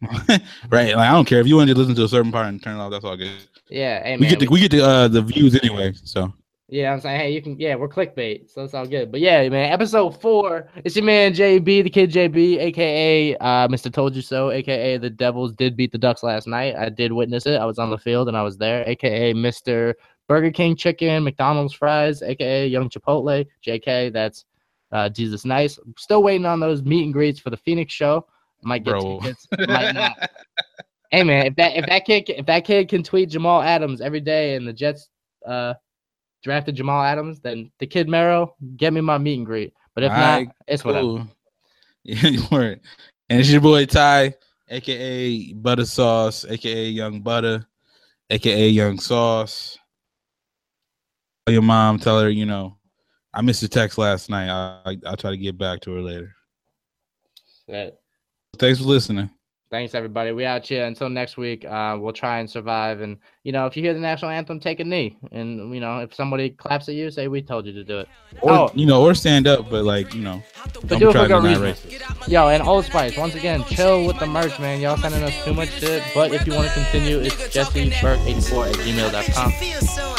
right. Like I don't care if you want to listen to a certain part and turn it off, that's all good. Yeah, hey we get the we get the uh the views anyway. So Yeah, I'm saying, hey, you can, yeah, we're clickbait, so it's all good. But yeah, man, episode four, it's your man JB, the kid JB, aka uh, Mr. Told You So, aka the Devils did beat the Ducks last night. I did witness it. I was on the field and I was there, aka Mr. Burger King Chicken, McDonald's Fries, aka Young Chipotle, JK. That's uh, Jesus Nice. Still waiting on those meet and greets for the Phoenix show. Might get Bro. tickets, might not. Hey man, if that if that kid if that kid can tweet Jamal Adams every day and the Jets uh drafted Jamal Adams, then the kid Merrow, get me my meet and greet. But if Alright, not, it's whatever. Cool. Yeah, you were. And it's your boy Ty, aka Butter Sauce, aka Young Butter, aka Young Sauce. Tell your mom, tell her, you know, I missed your text last night. I, I I'll try to get back to her later. Thanks for listening. Thanks everybody. We out here until next week. Uh, we'll try and survive. And you know, if you hear the national anthem, take a knee. And you know, if somebody claps at you, say we told you to do it. Or Oh. you know, or stand up, but like you know, But don't do it try for to good deny reason. racist. Yo, and Old Spice, once again, chill with the merch, man. Y'all sending us too much shit. But if you want to continue, it's jesseburke84 at gmail.com. Feel so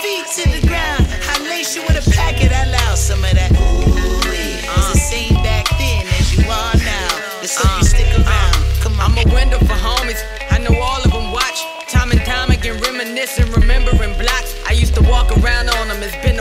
feet to the ground, I lace you with a packet. I allow some of that. It's the same back then as you are now. Let's hope you stick uh, uh, around. Come on. I'm a window for homies. I know all of them watch. Time and time again, reminiscing, remembering blocks. I used to walk around on them. It's been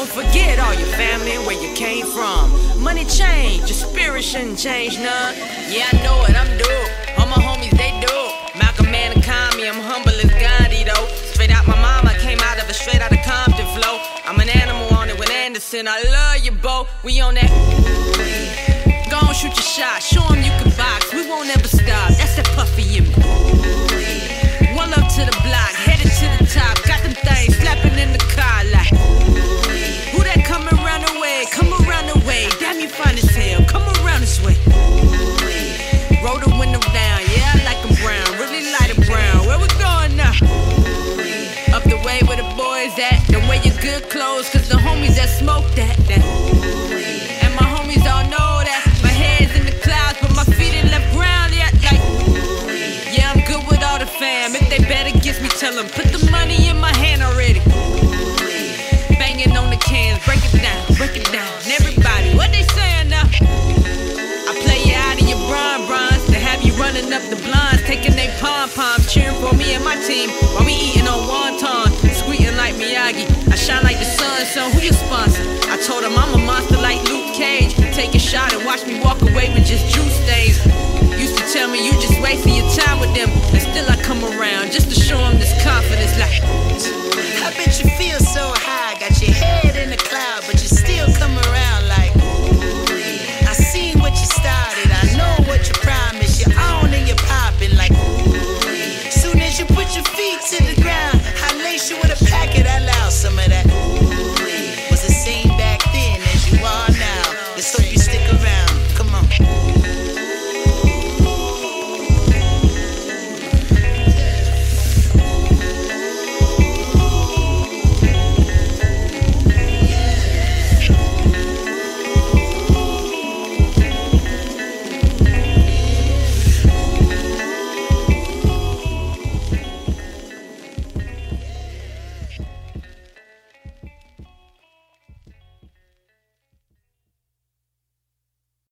Don't forget all your family and where you came from. Money change, your spirit shouldn't change none. Yeah, I know it, I'm dope. All my homies, they do. Malcolm Man and Kami, I'm humble as Gandhi though. Straight out my mama, came out of a straight out of Compton flow. I'm an animal on it with Anderson. I love you, Bo. We on that. Go on, shoot your shot. Show 'em you can cheering for me and my team while we eating on wonton, squeating like Miyagi. I shine like the sun, So Who you sponsor? I told him I'm a monster like Luke Cage. Take a shot and watch me walk away with just juice stains. Used to tell me you just wasting your time with them, and still I come around just to show him this confidence. Like I bet you feel so high.